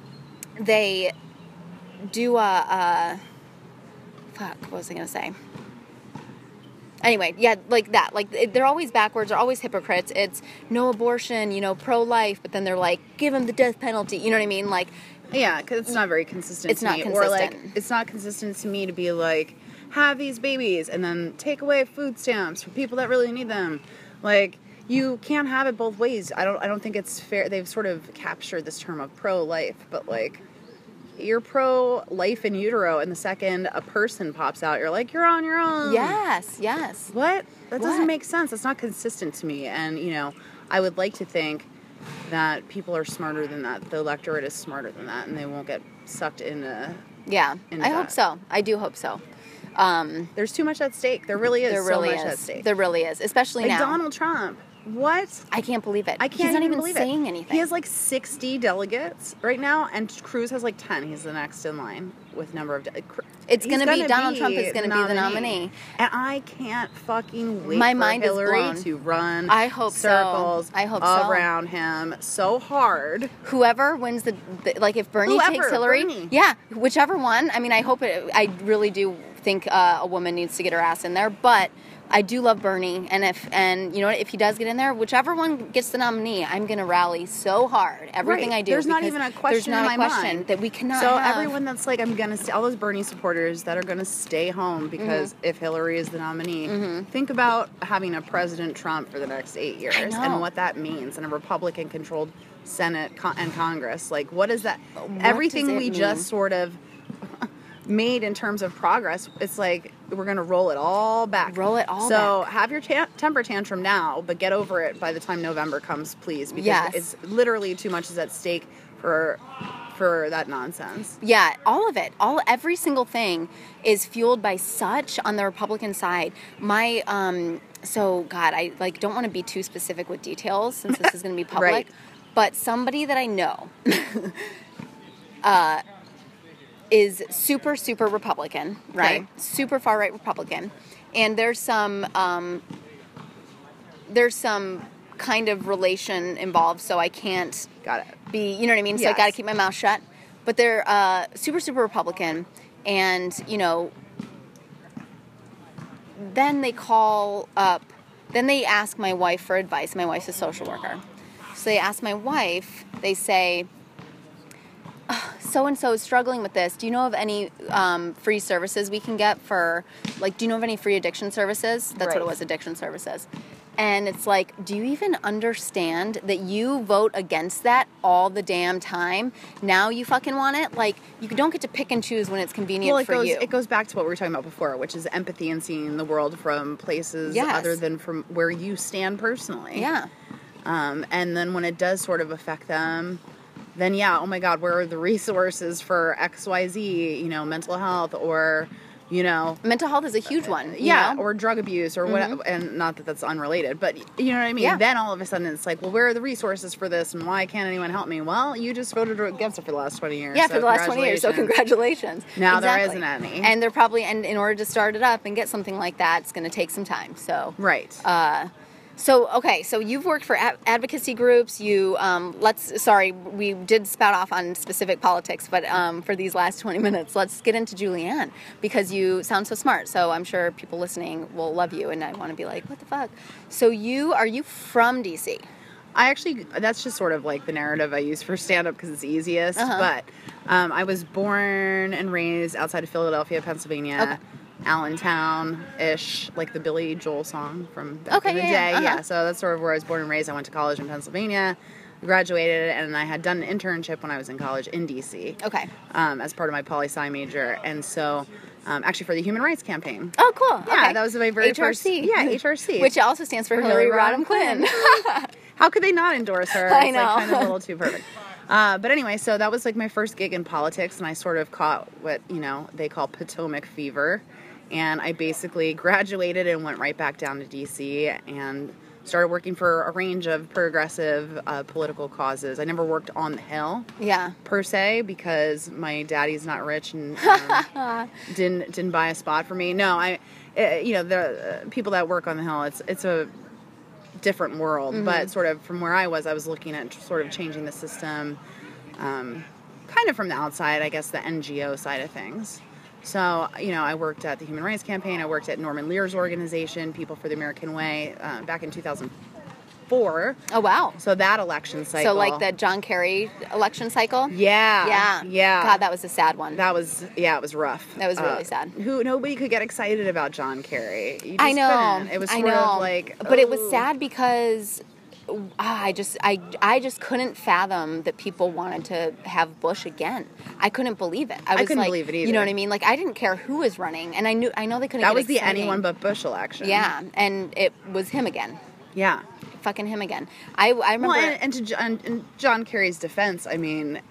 they do a, a fuck. What was I gonna say? Anyway, yeah, like that. Like they're always backwards. They're always hypocrites. It's no abortion, you know, pro-life, but then they're like, give them the death penalty. You know what I mean? Like, Yeah, because it's not very consistent. It's to not me. Or like, consistent. it's not consistent to me to be like, have these babies and then take away food stamps from people that really need them. Like, you can't have it both ways. I don't. I don't think it's fair. They've sort of captured this term of pro-life, but like, you're pro-life in utero, and the second a person pops out, you're like, you're on your own. yes, yes. What? That What? doesn't make sense. That's not consistent to me. And, you know, I would like to think that people are smarter than that. The electorate is smarter than that, and they won't get sucked into. Yeah, in I hope so. I do hope so. Um, There's too much at stake. There really is there so really much at is. stake. There really is, especially like now. Donald Trump. What? I can't believe it. I can't He's not even, believe saying it. anything. He has like 60 delegates right now, and Cruz has like 10. He's the next in line with number of. De- It's gonna be- Donald Trump is gonna be the nominee. and I can't fucking wait My for mind is Hillary blown. to run. I hope so. circles. I hope so. around him so hard. whoever wins the, the like if Bernie Whoever, takes Hillary, Bernie. yeah, whichever one. I mean, I hope it. I really do think think uh, a woman needs to get her ass in there, but I do love Bernie, and if and you know what, if he does get in there, whichever one gets the nominee, I'm gonna rally so hard. Everything Right. I do. There's not even a question There's not in a my question mind. that we cannot. So have. everyone that's like, I'm gonna stay, all those Bernie supporters that are gonna stay home because Mm-hmm. if Hillary is the nominee, think about having a President Trump for the next eight years and what that means in a Republican-controlled Senate con- and Congress. Like, what is that? What Everything we mean? just sort of made in terms of progress, it's like we're gonna roll it all back. Roll it all back. So back. have your ta- temper tantrum now, but get over it by the time November comes, please, because Yes. it's literally too much is at stake for for that nonsense. Yeah, all of it, all every single thing is fueled by such on the Republican side. My um, so God, I like don't want to be too specific with details since this is going to be public, Right. but somebody that I know, uh, is super super Republican, right? Okay. Super far right Republican, and there's some um, there's some kind of relation involved, so I can't Got it. be, you know what I mean? So I got to keep my mouth shut. But they're uh, super, super Republican. And, you know, then they call up, then they ask my wife for advice. My wife's a social worker. So they ask my wife, they say, so and so is struggling with this. Do you know of any um, free services we can get for, like, do you know of any free addiction services? That's what it was, addiction services. And it's like, do you even understand that you vote against that all the damn time? Now you fucking want it? Like, you don't get to pick and choose when it's convenient Well, it for goes you. it goes back to what we were talking about before, which is empathy and seeing the world from places Yes. other than from where you stand personally. yeah. Um, and then when it does sort of affect them, then yeah, oh my God, where are the resources for X, Y, Z? You know, mental health or you know, Mental health is a huge one. you yeah, know? Mm-hmm. or drug abuse or what, and not that that's unrelated, but you know what I mean. Yeah. Then all of a sudden it's like, well, where are the resources for this, and why can't anyone help me? Well, you just voted against it for the last twenty years. Yeah, so for the last 20 years. So congratulations. Now there Exactly. isn't any. And they're probably, and in order to start it up and get something like that, it's going to take some time. So, Right. uh, so okay, so you've worked for ad- advocacy groups. You um, let's sorry, we did spout off on specific politics, but um, for these last twenty minutes, let's get into Julianne because you sound so smart. So I'm sure people listening will love you, and I want to be like, what the fuck? So you are you from DC? I actually, that's just sort of like the narrative I use for stand up because it's easiest. Uh-huh. But um, I was born and raised outside of Philadelphia, Pennsylvania. Okay. Allentown ish, like the Billy Joel song from back Okay, in the yeah, day. yeah, uh-huh. Yeah, so that's sort of where I was born and raised. I went to college in Pennsylvania, graduated, and I had done an internship when I was in college in DC. Okay. Um, as part of my poli sci major. And so, um, actually, for the Human Rights Campaign. Oh, cool. Yeah, okay. that was my very HRC. first- yeah, HRC. which also stands for, For Hillary Hillary Rodham Rodham Clinton. How could they not endorse her? I it's know. like kind of a little too perfect. Uh, but anyway, so that was like my first gig in politics, and I sort of caught what you know they call Potomac fever, and I basically graduated and went right back down to DC and started working for a range of progressive uh, political causes. I never worked on the Hill yeah. per se because my daddy's not rich and um, didn't didn't buy a spot for me. No, I, uh, you know, the uh, people that work on the hill, it's it's a different world. Mm-hmm. But sort of from where I was, I was looking at sort of changing the system, um, kind of from the outside, I guess, the NGO side of things. So, you know, I worked at the Human Rights Campaign. I worked at Norman Lear's organization, People for the American Way, uh, back in 2004. Oh wow. So that election cycle. So like the John Kerry election cycle. Yeah. Yeah. Yeah. God, that was a sad one. That was yeah, it was rough. That was really Uh, sad. Who nobody could get excited about John Kerry. You I just know. couldn't. It was I sort know. of like, but it was sad because Ah, I just I I just couldn't fathom that people wanted to have Bush again. I couldn't believe it. I was couldn't like, believe it either. You know what I mean? Like I didn't care who was running, and I knew I know they couldn't. That was the exciting. anyone but Bush election. Yeah, and it was him again. yeah. Fucking him again. I I remember. Well, and, and to John, in John Kerry's defense, I mean,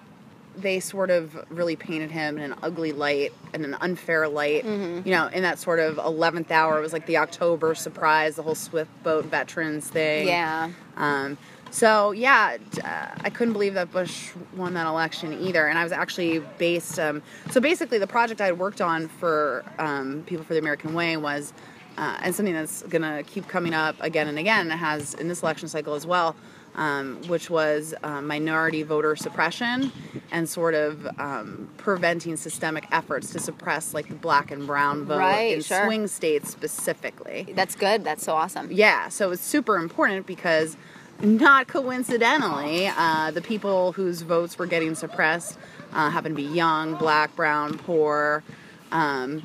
they sort of really painted him in an ugly light and an unfair light. Mm-hmm. You know, in that sort of eleventh hour, it was like the October surprise, the whole Swift boat veterans thing. yeah. Um, so yeah, uh, I couldn't believe that Bush won that election either. And I was actually based. Um, so basically, the project I had worked on for um, People for the American Way was, uh, and something that's gonna keep coming up again and again. It has in this election cycle as well. Um, which was uh, minority voter suppression and sort of um, preventing systemic efforts to suppress like the black and brown vote Right, in sure. swing states specifically. That's good. That's so awesome. Yeah, so it's super important because not coincidentally, uh, the people whose votes were getting suppressed uh, happen to be young, black, brown, poor, um,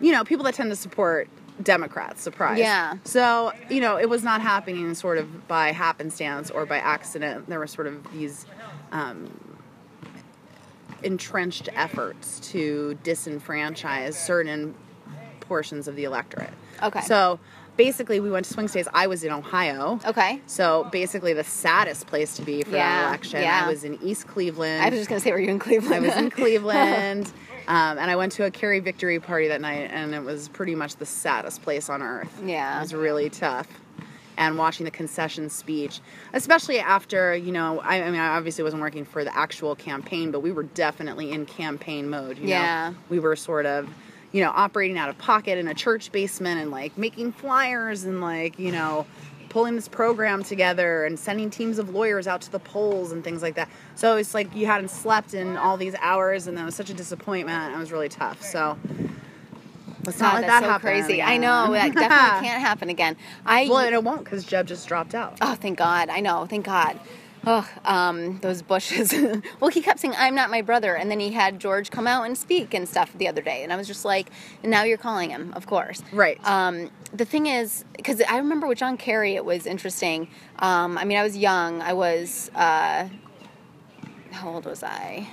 you know, people that tend to support Democrats, surprise. Yeah. So, you know, it was not happening sort of by happenstance or by accident. There were sort of these um, entrenched efforts to disenfranchise certain portions of the electorate. Okay. So basically, we went to swing states. I was in Ohio. Okay. So basically, the saddest place to be for Yeah, that election. yeah. I was in East Cleveland. I was just gonna say, were you in Cleveland? I was in Cleveland. Um, and I went to a Kerry victory party that night, and it was pretty much the saddest place on earth. Yeah. It was really tough. And watching the concession speech, especially after, you know, I, I mean, I obviously wasn't working for the actual campaign, but we were definitely in campaign mode. You Yeah. Know? We were sort of, you know, operating out of pocket in a church basement and like making flyers and like, you know, pulling this program together and sending teams of lawyers out to the polls and things like that. So it's like you hadn't slept in all these hours, and that was such a disappointment. It was really tough. So let's not God, let that so happen. crazy. I know that definitely can't happen again. I Well, and it won't because Jeb just dropped out. Oh, thank God. I know. Thank God. Oh, um, those bushes. well, he kept saying, I'm not my brother. And then he had George come out and speak and stuff the other day. And I was just like, and now you're calling him, of course. Right. Um, the thing is, because I remember with John Kerry, it was interesting. Um, I mean, I was young. I was, uh, how old was I?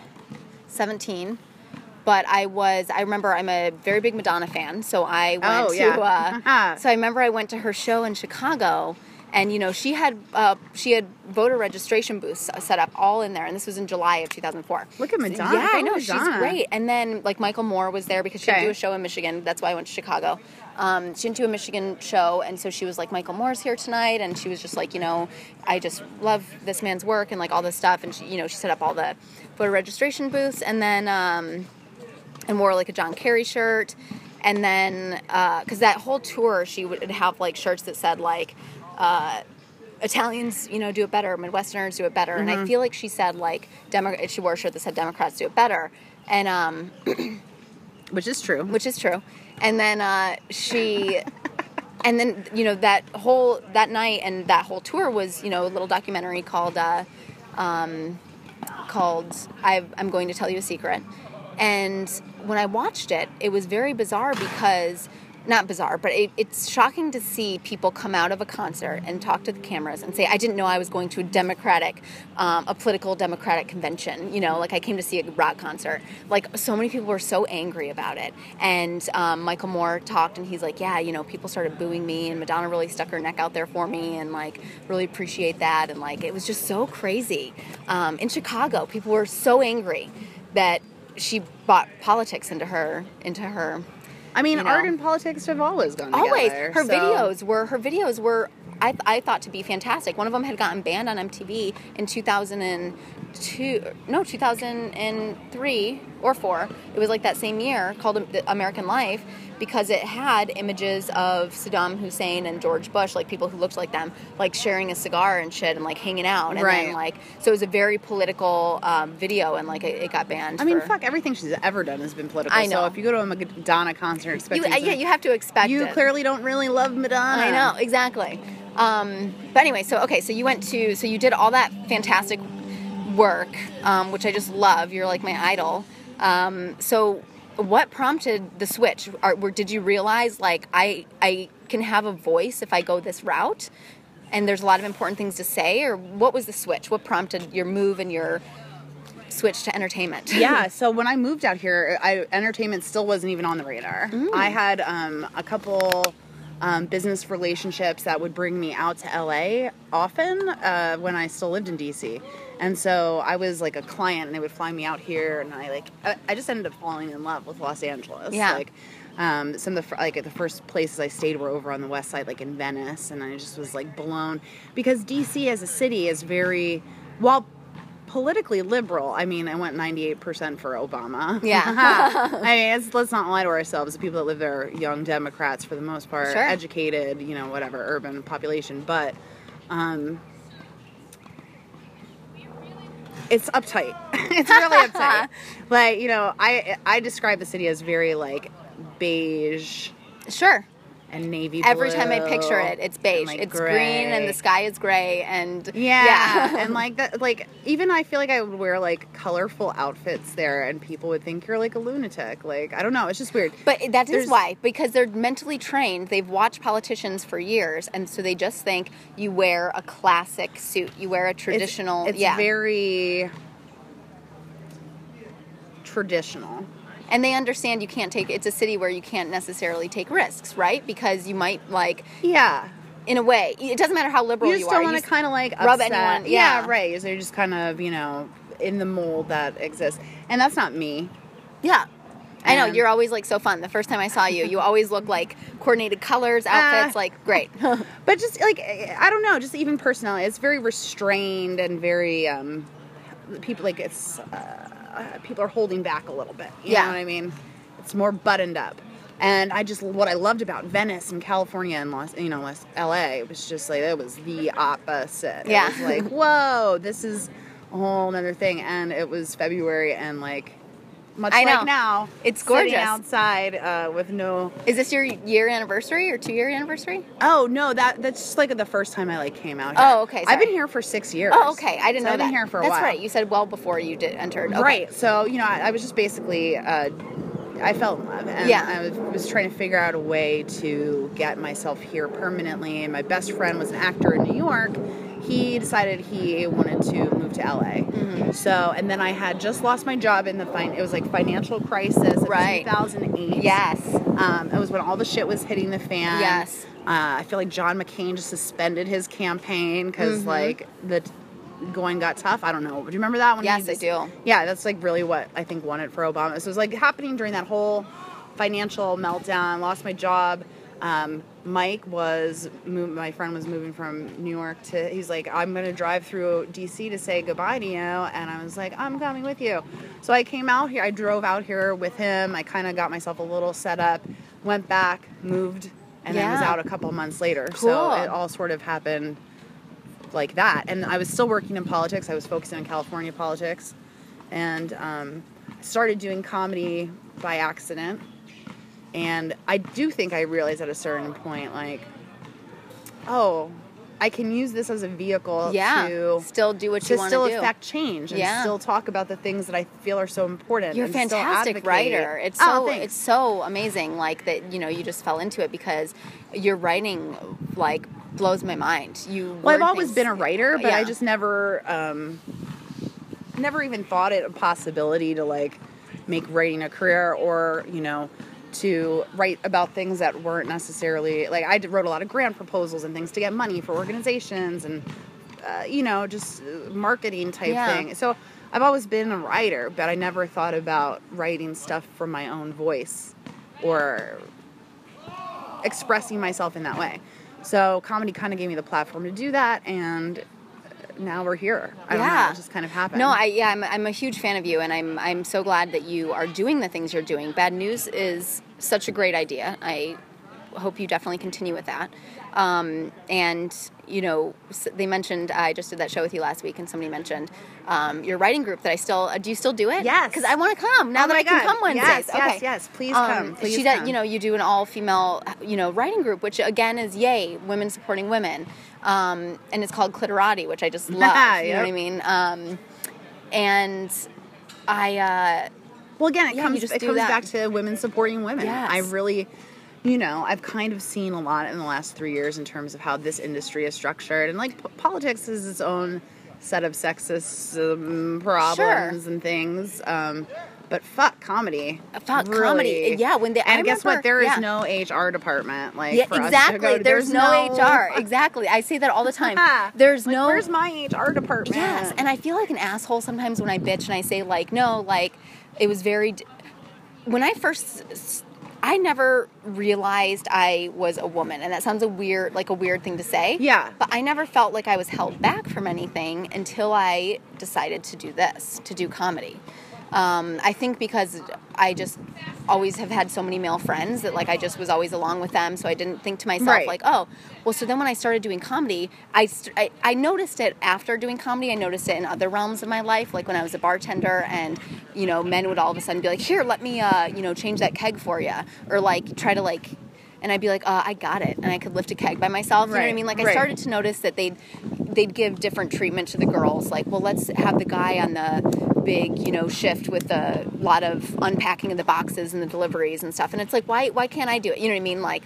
17. But I was, I remember I'm a very big Madonna fan. So I went Oh, to, yeah. uh, so I remember I went to her show in Chicago. And you know she had uh, she had voter registration booths set up all in there, and this was in July of 2004. Look at Madonna. Yeah, I Go know she's great. And then like Michael Moore was there because she Okay. didn't do a show in Michigan. That's why I went to Chicago. Um, she didn't do a Michigan show, and so she was like, Michael Moore's here tonight, and she was just like, you know, I just love this man's work and like all this stuff, and she, you know, she set up all the voter registration booths, and then um, and wore like a John Kerry shirt, and then because that whole tour she would have like shirts that said like. Uh, Italians, you know, do it better. Midwesterners do it better, and I feel like she said like Demo- She wore a shirt that said Democrats do it better, and um, Which is true. which is true. And then uh, she, and then you know that whole that night and that whole tour was you know a little documentary called uh, um, called I, I'm going to tell you a secret. And when I watched it, it was very bizarre because not bizarre, but it, it's shocking to see people come out of a concert and talk to the cameras and say, "I didn't know I was going to a democratic, um, a political democratic convention." You know, like I came to see a rock concert. Like so many people were so angry about it. And um, Michael Moore talked, and he's like, "Yeah, you know, people started booing me, and Madonna really stuck her neck out there for me, and like really appreciate that." And like it was just so crazy. Um, in Chicago, people were so angry that she brought politics into her into her I mean, you know. art and politics have always gone together. always her so- videos were her videos were I, I thought to be fantastic one of them had gotten banned on mtv in 2002 no 2003 or 4 it was like that same year called american life because it had images of saddam hussein and george bush like people who looked like them like sharing a cigar and shit and like hanging out and Right. then like so it was a very political um, video and like it, it got banned I mean, for- fuck, everything she's ever done has been political. I know. So if you go to a Madonna concert you, expecting uh, yeah you have to expect you it. clearly don't really love Madonna. I know exactly. Um, but anyway, so okay, so you went to, so you did all that fantastic work, um, which I just love. You're like my idol. Um, so, what prompted the switch? Or, were, did you realize like I I can have a voice if I go this route, and there's a lot of important things to say, or what was the switch? What prompted your move and your switch to entertainment? yeah so when i moved out here I, entertainment still wasn't even on the radar Mm. i had um, a couple um, business relationships that would bring me out to la often uh, when i still lived in dc and so i was like a client and they would fly me out here and i like i, I just ended up falling in love with los angeles Yeah. like um, some of the like the first places I stayed were over on the west side, like in Venice, and I just was like blown because DC as a city is very while politically liberal. I mean, I went 98% for Obama. Yeah. I mean, it's, let's not lie to ourselves. The people that live there are young Democrats for the most part, Sure. educated, you know, whatever, urban population. But um, it's uptight. it's really uptight. like you know, I I describe the city as very like beige Sure. And navy. Every time I picture it, it's beige. like, it's green and the sky is gray and Yeah, yeah. and like that, like even I feel like I would wear like colorful outfits there, and people would think you're like a lunatic. Like I don't know, it's just weird. But that is There's- why, because they're mentally trained. They've watched politicians for years, and so they just think you wear a classic suit, you wear a It's- traditional. It's, yeah, very traditional. And they understand you can't take. It's a city where you can't necessarily take risks, right? Because you might like, Yeah, in a way, it doesn't matter how liberal you you, just are. don't want you to kind of like rub upset. anyone- Yeah, yeah. right. So you're just kind of you know in the mold that exists, and that's not me. Yeah. I know you're always like so fun. The first time I saw you, you always look like coordinated colors, outfits, Ah. like great. But just like I don't know, just even personality, it's very restrained and very um people like it's uh, Uh, people are holding back a little bit. You Yeah. know what I mean? It's more buttoned up. And I just what I loved about Venice and California and Los, you know, Los, L.A. It was just like it was the opposite. Yeah. it was like whoa, this is a whole other thing. And it was February and like much I know. like now, It's gorgeous. outside uh, with no Is this your year anniversary or two year anniversary? Oh no, that that's just like the first time I like came out. Here. Oh, okay, I've been here for six years. Oh, okay. I didn't So know I've that. been here for a That's while. right. You said well before you did entered. Okay. Right. So you know, I, I was just basically. Uh, I fell in love, and Yeah. I was, was trying to figure out a way to get myself here permanently. And my best friend was an actor in New York. He decided he wanted to move to LA. Mm-hmm. So, and then I had just lost my job in the fin- It was like financial crisis of Right. 2008. Yes. Um, it was when all the shit was hitting the fan. Yes. Uh, I feel like John McCain just suspended his campaign because Mm-hmm. like the t- going got tough. I don't know. Do you remember that one? Yes, I do. Yeah, that's like really what I think won it for Obama. So it was like happening during that whole financial meltdown. Lost my job. Um, Mike was my friend was moving from New York to. He's like, I'm gonna drive through DC to say goodbye to you, and I was like, I'm coming with you. So I came out here. I drove out here with him. I kind of got myself a little set up. Went back, moved, and then was out a couple months later. Cool. So it all sort of happened like that. And I was still working in politics. I was focusing on California politics, and um, started doing comedy by accident. And I do think I realized at a certain point, like, oh, I can use this as a vehicle Yeah. to Still do what you want still to do. Still affect change and Yeah. still talk about the things that I feel are so important. You're a fantastic writer. It's Oh, so thanks. it's so amazing, like that. You know, you just fell into it because your writing, like, blows my mind. You. Well, I've always things- been a writer, but I just never, um, never even thought it a possibility to like make writing a career or you know to write about things that weren't necessarily like I wrote a lot of grant proposals and things to get money for organizations and uh, you know just uh, marketing type Yeah. thing. So I've always been a writer, but I never thought about writing stuff from my own voice or expressing myself in that way. So comedy kind of gave me the platform to do that, and now we're here. I don't know, Yeah. it just kind of happened. No, I yeah, I'm, I'm a huge fan of you, and I'm I'm so glad that you are doing the things you're doing. Bad news is such a great idea. I hope you definitely continue with that. Um, and you know, they mentioned I just did that show with you last week, and somebody mentioned um, your writing group that I still uh, do. You still do it? Yes. because I want to come now Oh that I can come Wednesdays. Yes, yes, okay. yes. Please Um, come. Please she does. You know, you do an all female, you know, writing group, which again is yay, women supporting women, um, and it's called Clitorati, which I just love. You know what I mean? Um, and I, uh, Well, again, it Yeah, comes just it comes that. back to women supporting women. Yes. I really, you know, I've kind of seen a lot in the last three years in terms of how this industry is structured, and like p- politics is its own set of sexist um, problems and things. Um, but fuck comedy. Fuck Really. comedy. Yeah, when they- I and guess remember- what? There is yeah. no HR department. Like yeah, for us to exactly. to- there's, no, HR. Exactly. I say that all the time. There's Like, no. Where's my HR department? Yes, and I feel like an asshole sometimes when I bitch and I say like, no, like it was very. When I first, I never realized I was a woman, and that sounds a weird, like a weird thing to say. Yeah. But I never felt like I was held back from anything until I decided to do this, to do comedy. Um, I think because I just always have had so many male friends that like I just was always along with them, so I didn't think to myself Right. like, oh, well. So then when I started doing comedy, I, st- I I noticed it after doing comedy. I noticed it in other realms of my life, like when I was a bartender, and you know, men would all of a sudden be like, here, let me, uh, you know, change that keg for you, or like try to like. And I'd be like, uh, I got it, and I could lift a keg by myself. You know what I mean? Like I right. started to notice that they'd they'd give different treatment to the girls. Like, well, let's have the guy on the big, you know, shift with a lot of unpacking of the boxes and the deliveries and stuff. And it's like, why why can't I do it? You know what I mean? Like,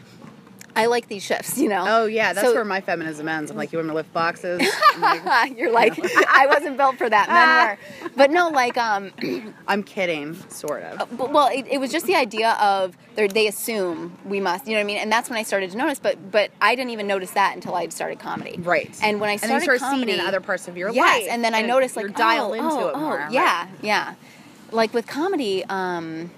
I like these shifts. You know? Oh yeah, that's So- where my feminism ends. I'm like, you want me to lift boxes? Like, You're like, I wasn't built for that. Men but no, like, um, I'm kidding, sort of. but, well, it, it was just the idea of they're- assume we must. You know what I mean? And that's when I started to notice. But but I didn't even notice that until I started comedy. Right. And when I and started start comedy, seeing in other parts of your yes, life. and then I noticed like you're oh, into oh, it oh. Yeah, right? yeah. Like with comedy, um,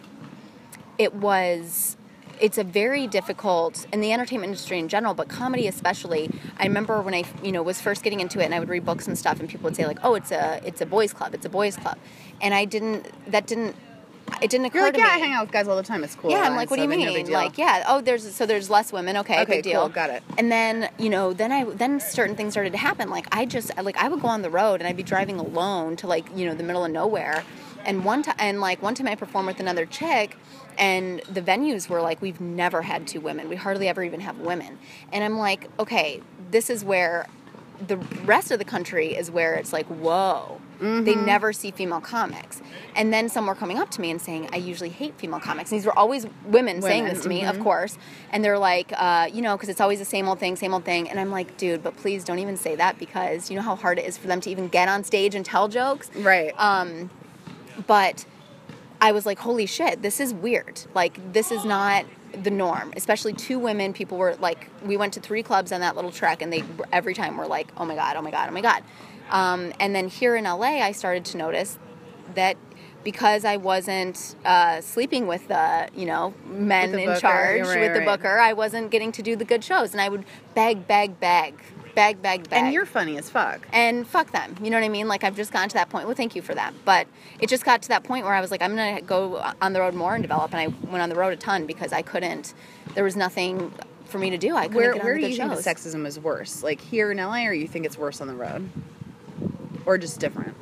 it was. It's a very difficult in the entertainment industry in general, but comedy especially. I remember when I, you know, was first getting into it, and I would read books and stuff, and people would say like, "Oh, it's a, it's a boys' club. It's a boys' club," and I didn't. That didn't. It didn't occur You're like, to yeah, me. I hang out with guys all the time. It's cool. Yeah, I'm like, what so do you mean? Like, yeah, oh, there's so there's less women. Okay, Okay, deal. cool, got it. And then you know, then I then certain things started to happen. Like I just like I would go on the road and I'd be driving alone to like you know the middle of nowhere, and one time and like one time I performed with another chick. And the venues were like, we've never had two women. We hardly ever even have women. And I'm like, okay, this is where the rest of the country is where it's like, whoa, they Mm-hmm. never see female comics. And then some were coming up to me and saying, I usually hate female comics. And these were always women, saying this to me, mhm. of course. And they're like, uh, you know, because it's always the same old thing, same old thing. And I'm like, dude, but please don't even say that because you know how hard it is for them to even get on stage and tell jokes? Right. Um, but I was like, holy shit, this is weird. Like, this is not the norm. Especially two women. People were like, we went to three clubs on that little trek, and they every time were like, oh my god, oh my god, oh my god. Um, and then here in LA, I started to notice that because I wasn't uh, sleeping with the you know men the in booker, charge right, with the right. booker, I wasn't getting to do the good shows, and I would beg, beg, beg, beg, beg, beg. and you're funny as fuck. and fuck them. You know what I mean? Like I've just gotten to that point. Well, thank you for that. But it just got to that point where I was like, I'm gonna go on the road more and develop. And I went on the road a ton because I couldn't. There was nothing for me to do. I couldn't Where get on where the do good you think shows. the sexism is worse? Like here in LA, or you think it's worse on the road, or just different?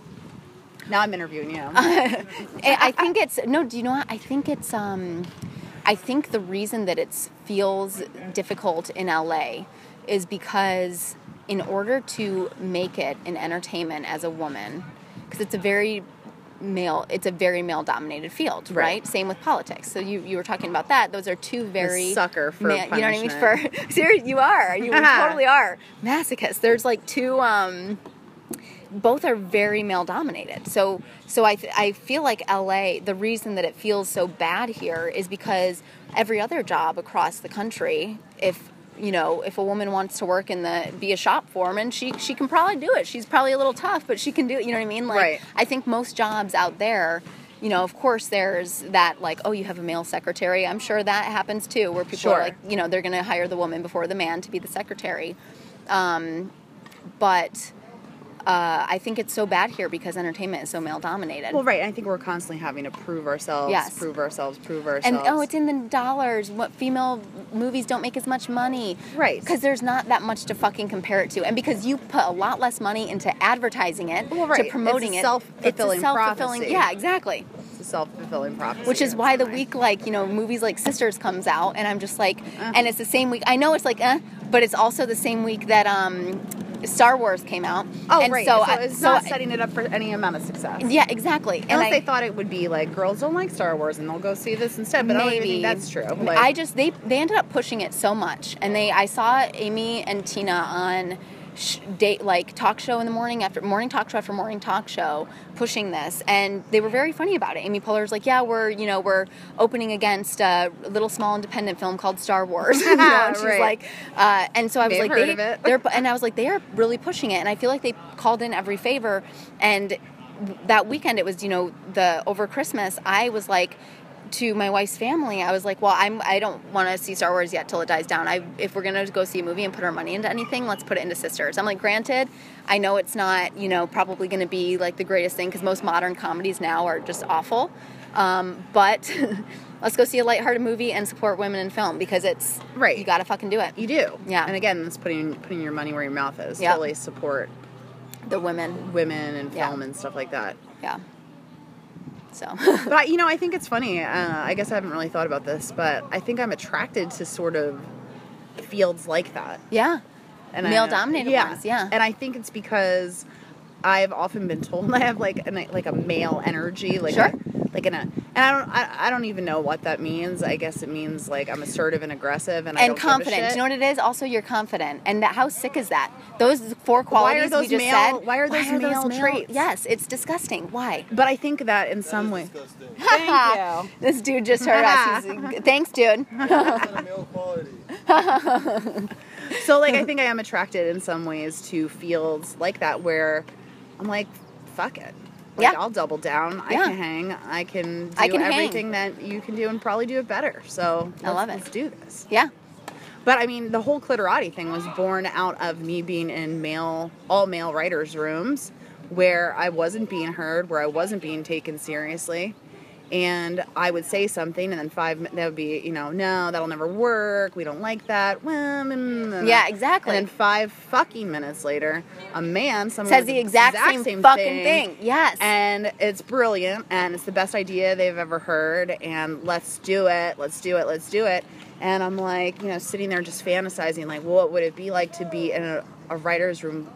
Now I'm interviewing you. I I think it's no. Do you know what? I think it's. um I think the reason that it feels difficult in LA is because in order to make it in entertainment as a woman, because it's a very male it's a very male dominated field right. Right. same with politics. So you you were talking about that. Those are two very sucker for ma- you know what i mean? for serious you are. You totally are. Masochist there's like two um both are very male dominated. So so I I feel like LA the reason that it feels so bad here is because every other job across the country if you know if a woman wants to work in the be a shop foreman she she can probably do it. She's probably a little tough but she can do it, you know what I mean? Like Right. I think most jobs out there you know, of course, there's that like, oh, you have a male secretary. I'm sure that happens too, where people Sure. are like, you know, they're going to hire the woman before the man to be the secretary. Um, but uh, I think it's so bad here because entertainment is so male dominated. Well, right. I think we're constantly having to prove ourselves, Yes. prove ourselves, prove ourselves. and oh, it's in the dollars. What female movies don't make as much money, Right. Because there's not that much to fucking compare it to, and because you put a lot less money into advertising it, Well, right. to promoting It's it, self-fulfilling it's a self-fulfilling. prophecy. Yeah, exactly. Self fulfilling prophecy. Which is why the week like you know movies like Sisters comes out, and I'm just like, Uh. and it's the same week. I know it's like, uh, but it's also the same week that um, Star Wars came out. Oh, and right. So, So, I- it's so not I- setting it up for any amount of success. Yeah, exactly. And Unless I, they thought it would be like girls don't like Star Wars and they'll go see this instead. But I think that's true. Like, I just they they ended up pushing it so much, and they I saw Amy and Tina on sh- date like talk show in the morning after morning talk show after morning talk show pushing this, and they were very funny about it. Amy Poehler's like, yeah, we're you know we're opening against a little small independent film called Star Wars. you know, and she's Right. like, uh, and so I was have like, they, they're and I was like, they are really pushing it, and I feel like they called in every favor and that weekend it was you know the over christmas i was like to my wife's family, I was like, well, I'm I don't want to see Star Wars yet till it dies down. I if we're gonna go see a movie and put our money into anything, let's put it into Sisters. I'm like, granted, I know it's not you know probably gonna be like the greatest thing because most modern comedies now are just awful, um, but. let's go see a lighthearted movie and support women in film because it's Right. You gotta fucking do it. You do. Yeah. And again, it's putting putting your money where your mouth is. Yep. Totally support The women, women and Yeah. film and stuff like that. yeah. So But I, you know, I think it's funny. Uh, I guess I haven't really thought about this, but I think I'm attracted to sort of fields like that. yeah, And Male-dominated ones, yeah. And I think it's because I've often been told I have like an, like a male energy, like Sure. a, like in a, and I don't I, I don't even know what that means. I guess it means like I'm assertive and aggressive and, I and don't give a confident. shit. Do you know what it is? Also, you're confident. And that, how sick is that? Those four Why are qualities those we just male- said. why are those male traits? Yes, it's disgusting. Why? But I think that in some way. Disgusting. Thank you. This dude just heard us. He's- Thanks, dude. It's not a male quality. So like I think I am attracted in some ways to fields like that where I'm like, fuck it. Like Yeah. I'll double down. I Yeah. can hang. I can do I can hang. everything that you can do and probably do it better. So I love it. Let's do this. Yeah. But I mean, the whole clitorati thing was born out of me being in male, all male writers' rooms, where I wasn't being heard, where I wasn't being taken seriously, and I would say something, and then five that would be, you know, no, that'll never work. We don't like that. Well, mm, mm, mm. Yeah, exactly. And then five fucking minutes later, a man, someone Says the exact, same, fucking thing. Yes. and it's brilliant and it's the best idea they've ever heard and let's do it let's do it let's do it and i'm like you know sitting there just fantasizing like what would it be like to be in a, a writer's room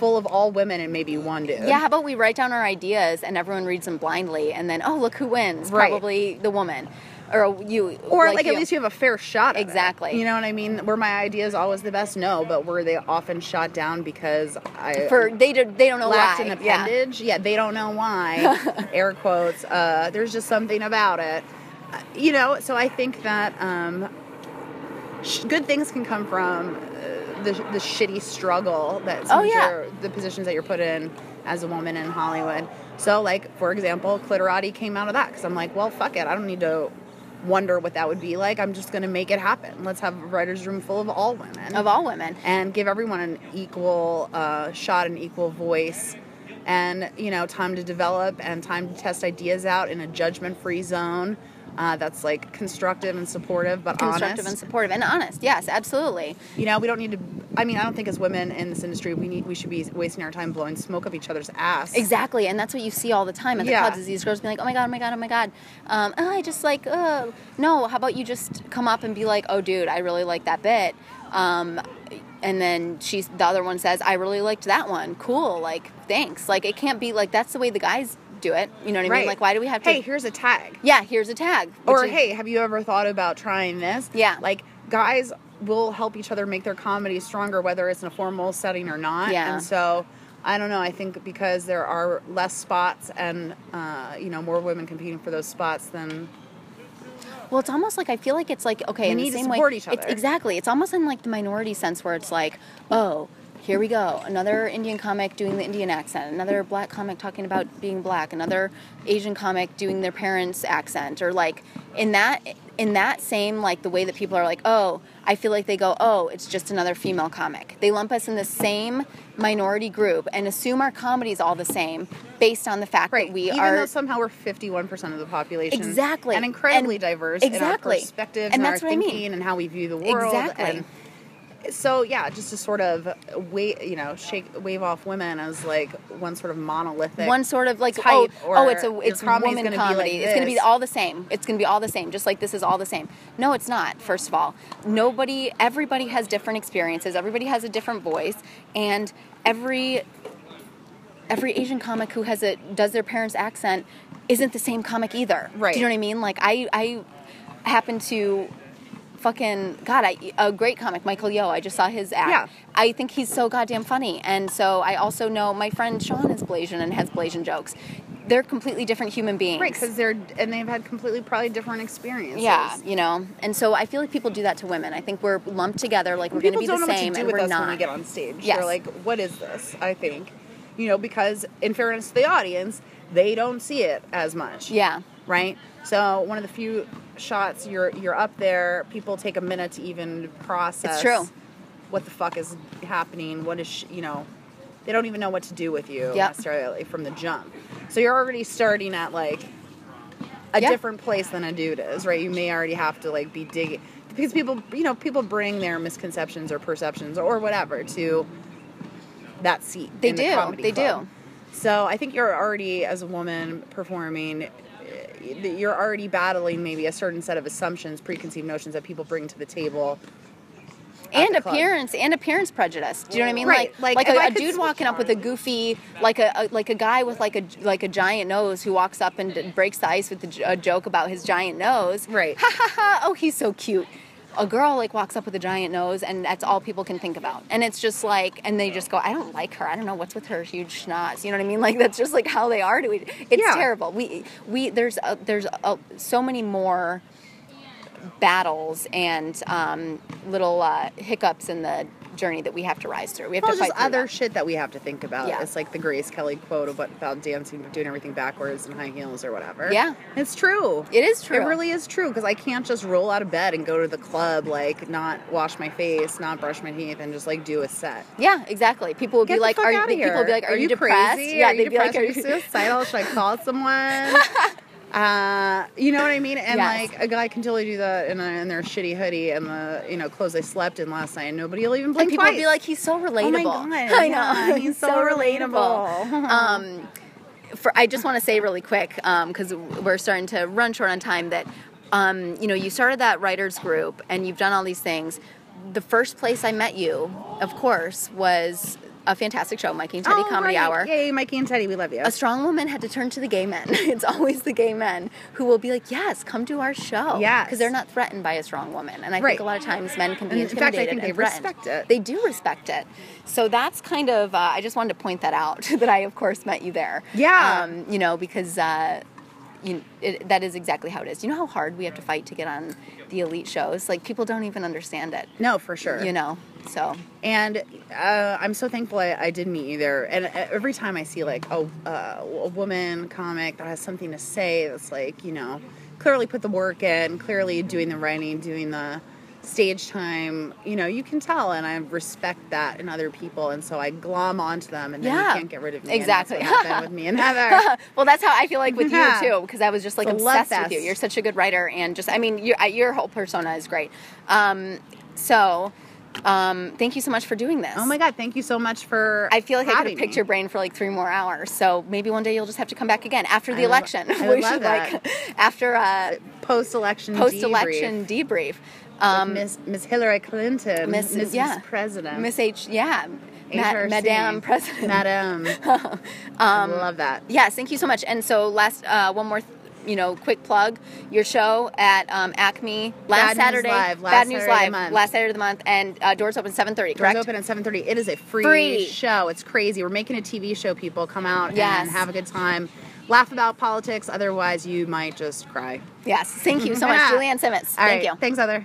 full of all women and maybe one dude yeah, how about we write down our ideas and everyone reads them blindly and then, oh, look who wins. Right. Probably the woman. Or you. or like, you. at least you have a fair shot at it. Exactly. you know what i mean were my ideas always the best no but were they often shot down because i For, they, do, they don't know lacked why. an Yeah. appendage. Yeah. they don't know why. Air quotes. Uh, there's just something about it. Uh, You know, so I think that um, sh- good things can come from uh, the, the shitty struggle that some Oh, of yeah. your- the positions that you're put in as a woman in Hollywood. So, like for example, clitorati came out of that because I'm like, well, fuck it, I don't need to wonder what that would be like. I'm just going to make it happen. Let's have a writers' room full of all women Of all women. and give everyone an equal uh, shot, an equal voice, and you know, time to develop and time to test ideas out in a judgment-free zone uh, that's like constructive and supportive, but Constructive honest. and supportive and honest. Yes, absolutely. you know, we don't need to. I mean, I don't think as women in this industry, we need we should be wasting our time blowing smoke up each other's ass. Exactly, and that's what you see all the time at the Yeah. clubs. Is these girls being like, "Oh my god, oh my god, oh my god," um, oh, I just like, uh, no. How about you just come up and be like, "Oh, dude, I really like that bit," um, and then she's the other one says, "I really liked that one. Cool, like thanks." Like it can't be like that's the way the guys do it. You know what I Right. mean? Like why do we have to? Hey, here's a tag. yeah, here's a tag. Or is- hey, have you ever thought about trying this? Yeah. Like guys will help each other make their comedy stronger, whether it's in a formal setting or not. Yeah. And so I don't know. I think because there are less spots and uh, you know more women competing for those spots than Well, it's almost like I feel like it's like okay, We in need the to same support way. each It's other. exactly. It's almost in like the minority sense where it's like, oh, here we go, another Indian comic doing the Indian accent, another black comic talking about being black, another Asian comic doing their parents' accent, or like in that in that same like the way that people are like, oh, I feel like they go, oh, it's just another female comic. They lump us in the same minority group and assume our comedy is all the same based on the fact right. that we Even are though somehow we're fifty one percent of the population, Exactly. and incredibly And- diverse in our exactly. perspectives And and, that's our what I mean. and how we view the world. Exactly. And so yeah, just to sort of wait, you know, shake wave off women as like one sort of monolithic one sort of like oh, type, oh oh it's a it's woman comedy. like it's going to be all the same. It's going to be all the same. Just like this is all the same. No, it's not. First of all, nobody, everybody has different experiences. Everybody has a different voice, and every every Asian comic who has a does their parents' accent isn't the same comic either. Right. Do you know what I mean? Like I I happen to fucking god I, a great comic michael yo i just saw his act Yeah. i think he's so goddamn funny and so i also know my friend sean is blasian and has blasian jokes they're completely different human beings Right, because they're and they've had completely probably different experiences. yeah you know and so i feel like people do that to women i think we're lumped together like we're going to be the same and we're not when we get on stage. Yes. They're like, "What is this?" I think, you know, because in fairness to the audience, they don't see it as much. Yeah. Right. So one of the few shots you're you're up there, people take a minute to even process. It's true. What the fuck is happening? What is sh- you know? They don't even know what to do with you Yep. necessarily from the jump. So you're already starting at like a Yeah. different place than a dude is, right? You may already have to like be digging because people, you know, people bring their misconceptions or perceptions or whatever to that seat. They the do. comedy They club. do. So I think you're already, as a woman performing, you're already battling maybe a certain set of assumptions, preconceived notions that people bring to the table. and the club. appearance and appearance prejudice. Do you know what I mean? Right. Like Like, like, a, a dude walking up with a goofy like a, a like a guy with like a like a giant nose who walks up and d- breaks the ice with a joke about his giant nose. Right. Ha ha ha! Oh, he's so cute. A girl like walks up with a giant nose, and that's all people can think about. And it's just like, and they just go, I don't like her. I don't know what's with her huge schnoz. You know what I mean? Like that's just like how they are to it. It's Yeah. terrible. We we there's a, there's a, so many more battles and um, little uh, hiccups in the journey that we have to rise through. We have Well, to just fight through other that. shit that we have to think about. Yeah. It's like the Grace Kelly quote about, about dancing, doing everything backwards in high heels or whatever. Yeah. It's true. It is true. It really is true because I can't just roll out of bed and go to the club, like, not wash my face, not brush my teeth, and just, like, do a set. Yeah, exactly. People will Get be like, "Are you?" People would be like, "Are, you, depressed?" Crazy? Yeah, are they'd be like, depressed? "Are Are you you?" suicidal? Should I call someone? Uh, you know what I mean? And Yes. like a guy can totally do that in, a, in their shitty hoodie and the you know clothes they slept in last night, and nobody will even blink And people twice. be like, "He's so relatable." Oh my God, I yeah, know. he's so relatable. um, for I just want to say really quick because we're starting to run short on time. That um, you know, you started that writers group and you've done all these things. The first place I met you, of course, was a fantastic show, Mikey and Teddy Oh, Comedy right. Hour. Yay, Mikey and Teddy, we love you. A strong woman had to turn to the gay men. It's always the gay men who will be like, "Yes, come to our show." Yes. because they're not threatened by a strong woman, and I Right. think a lot of times men can be And in fact, I intimidated think they threatened. respect it. They do respect it. So that's kind of. Uh, I just wanted to point that out that I, of course, met you there. Yeah. Um, you know, because. Uh, you, it, that is exactly how it is. You know how hard we have to fight to get on the elite shows? Like people don't even understand it. no, for sure. You know, so And uh, I'm so thankful I, I did meet you there. And uh, every time I see like a, uh, a woman comic that has something to say, that's like you know, clearly put the work in, clearly doing the writing, doing the stage time, you know, you can tell, and I respect that in other people, and so I glom onto them, and then Yeah. you can't get rid of me. Exactly. that's what happened with me and Heather. well, that's how I feel like with Yeah. you too, because I was just like obsessed with you. You're such a good writer, and just I mean, your your whole persona is great. Um, so, um, thank you so much for doing this. Oh my god! Thank you so much for. I feel like I could have picked me. your brain for like three more hours. So maybe one day you'll just have to come back again after the I election. I would We love should, that. like after uh, post-election post-election debrief. um, Miss Miss Hillary Clinton, Miss- Miss, yeah. President, Miss H, yeah, Ma- Madame President. Madam. Um, I love that. Yes, thank you so much. And so last uh, one more. Th- you know, quick plug your show at um, Acme last Bad News Saturday. Live, last Bad News Saturday of the Live, month. last Saturday of the month, and uh, doors open seven thirty. Doors open at 7:30. It is a free, Free. show. It's crazy. We're making a TV show. People come out Yes. and have a good time. Laugh about politics. Otherwise, you might just cry. Yes, thank you so much. Julianne Simmons. All thank right. you. Thanks, Heather.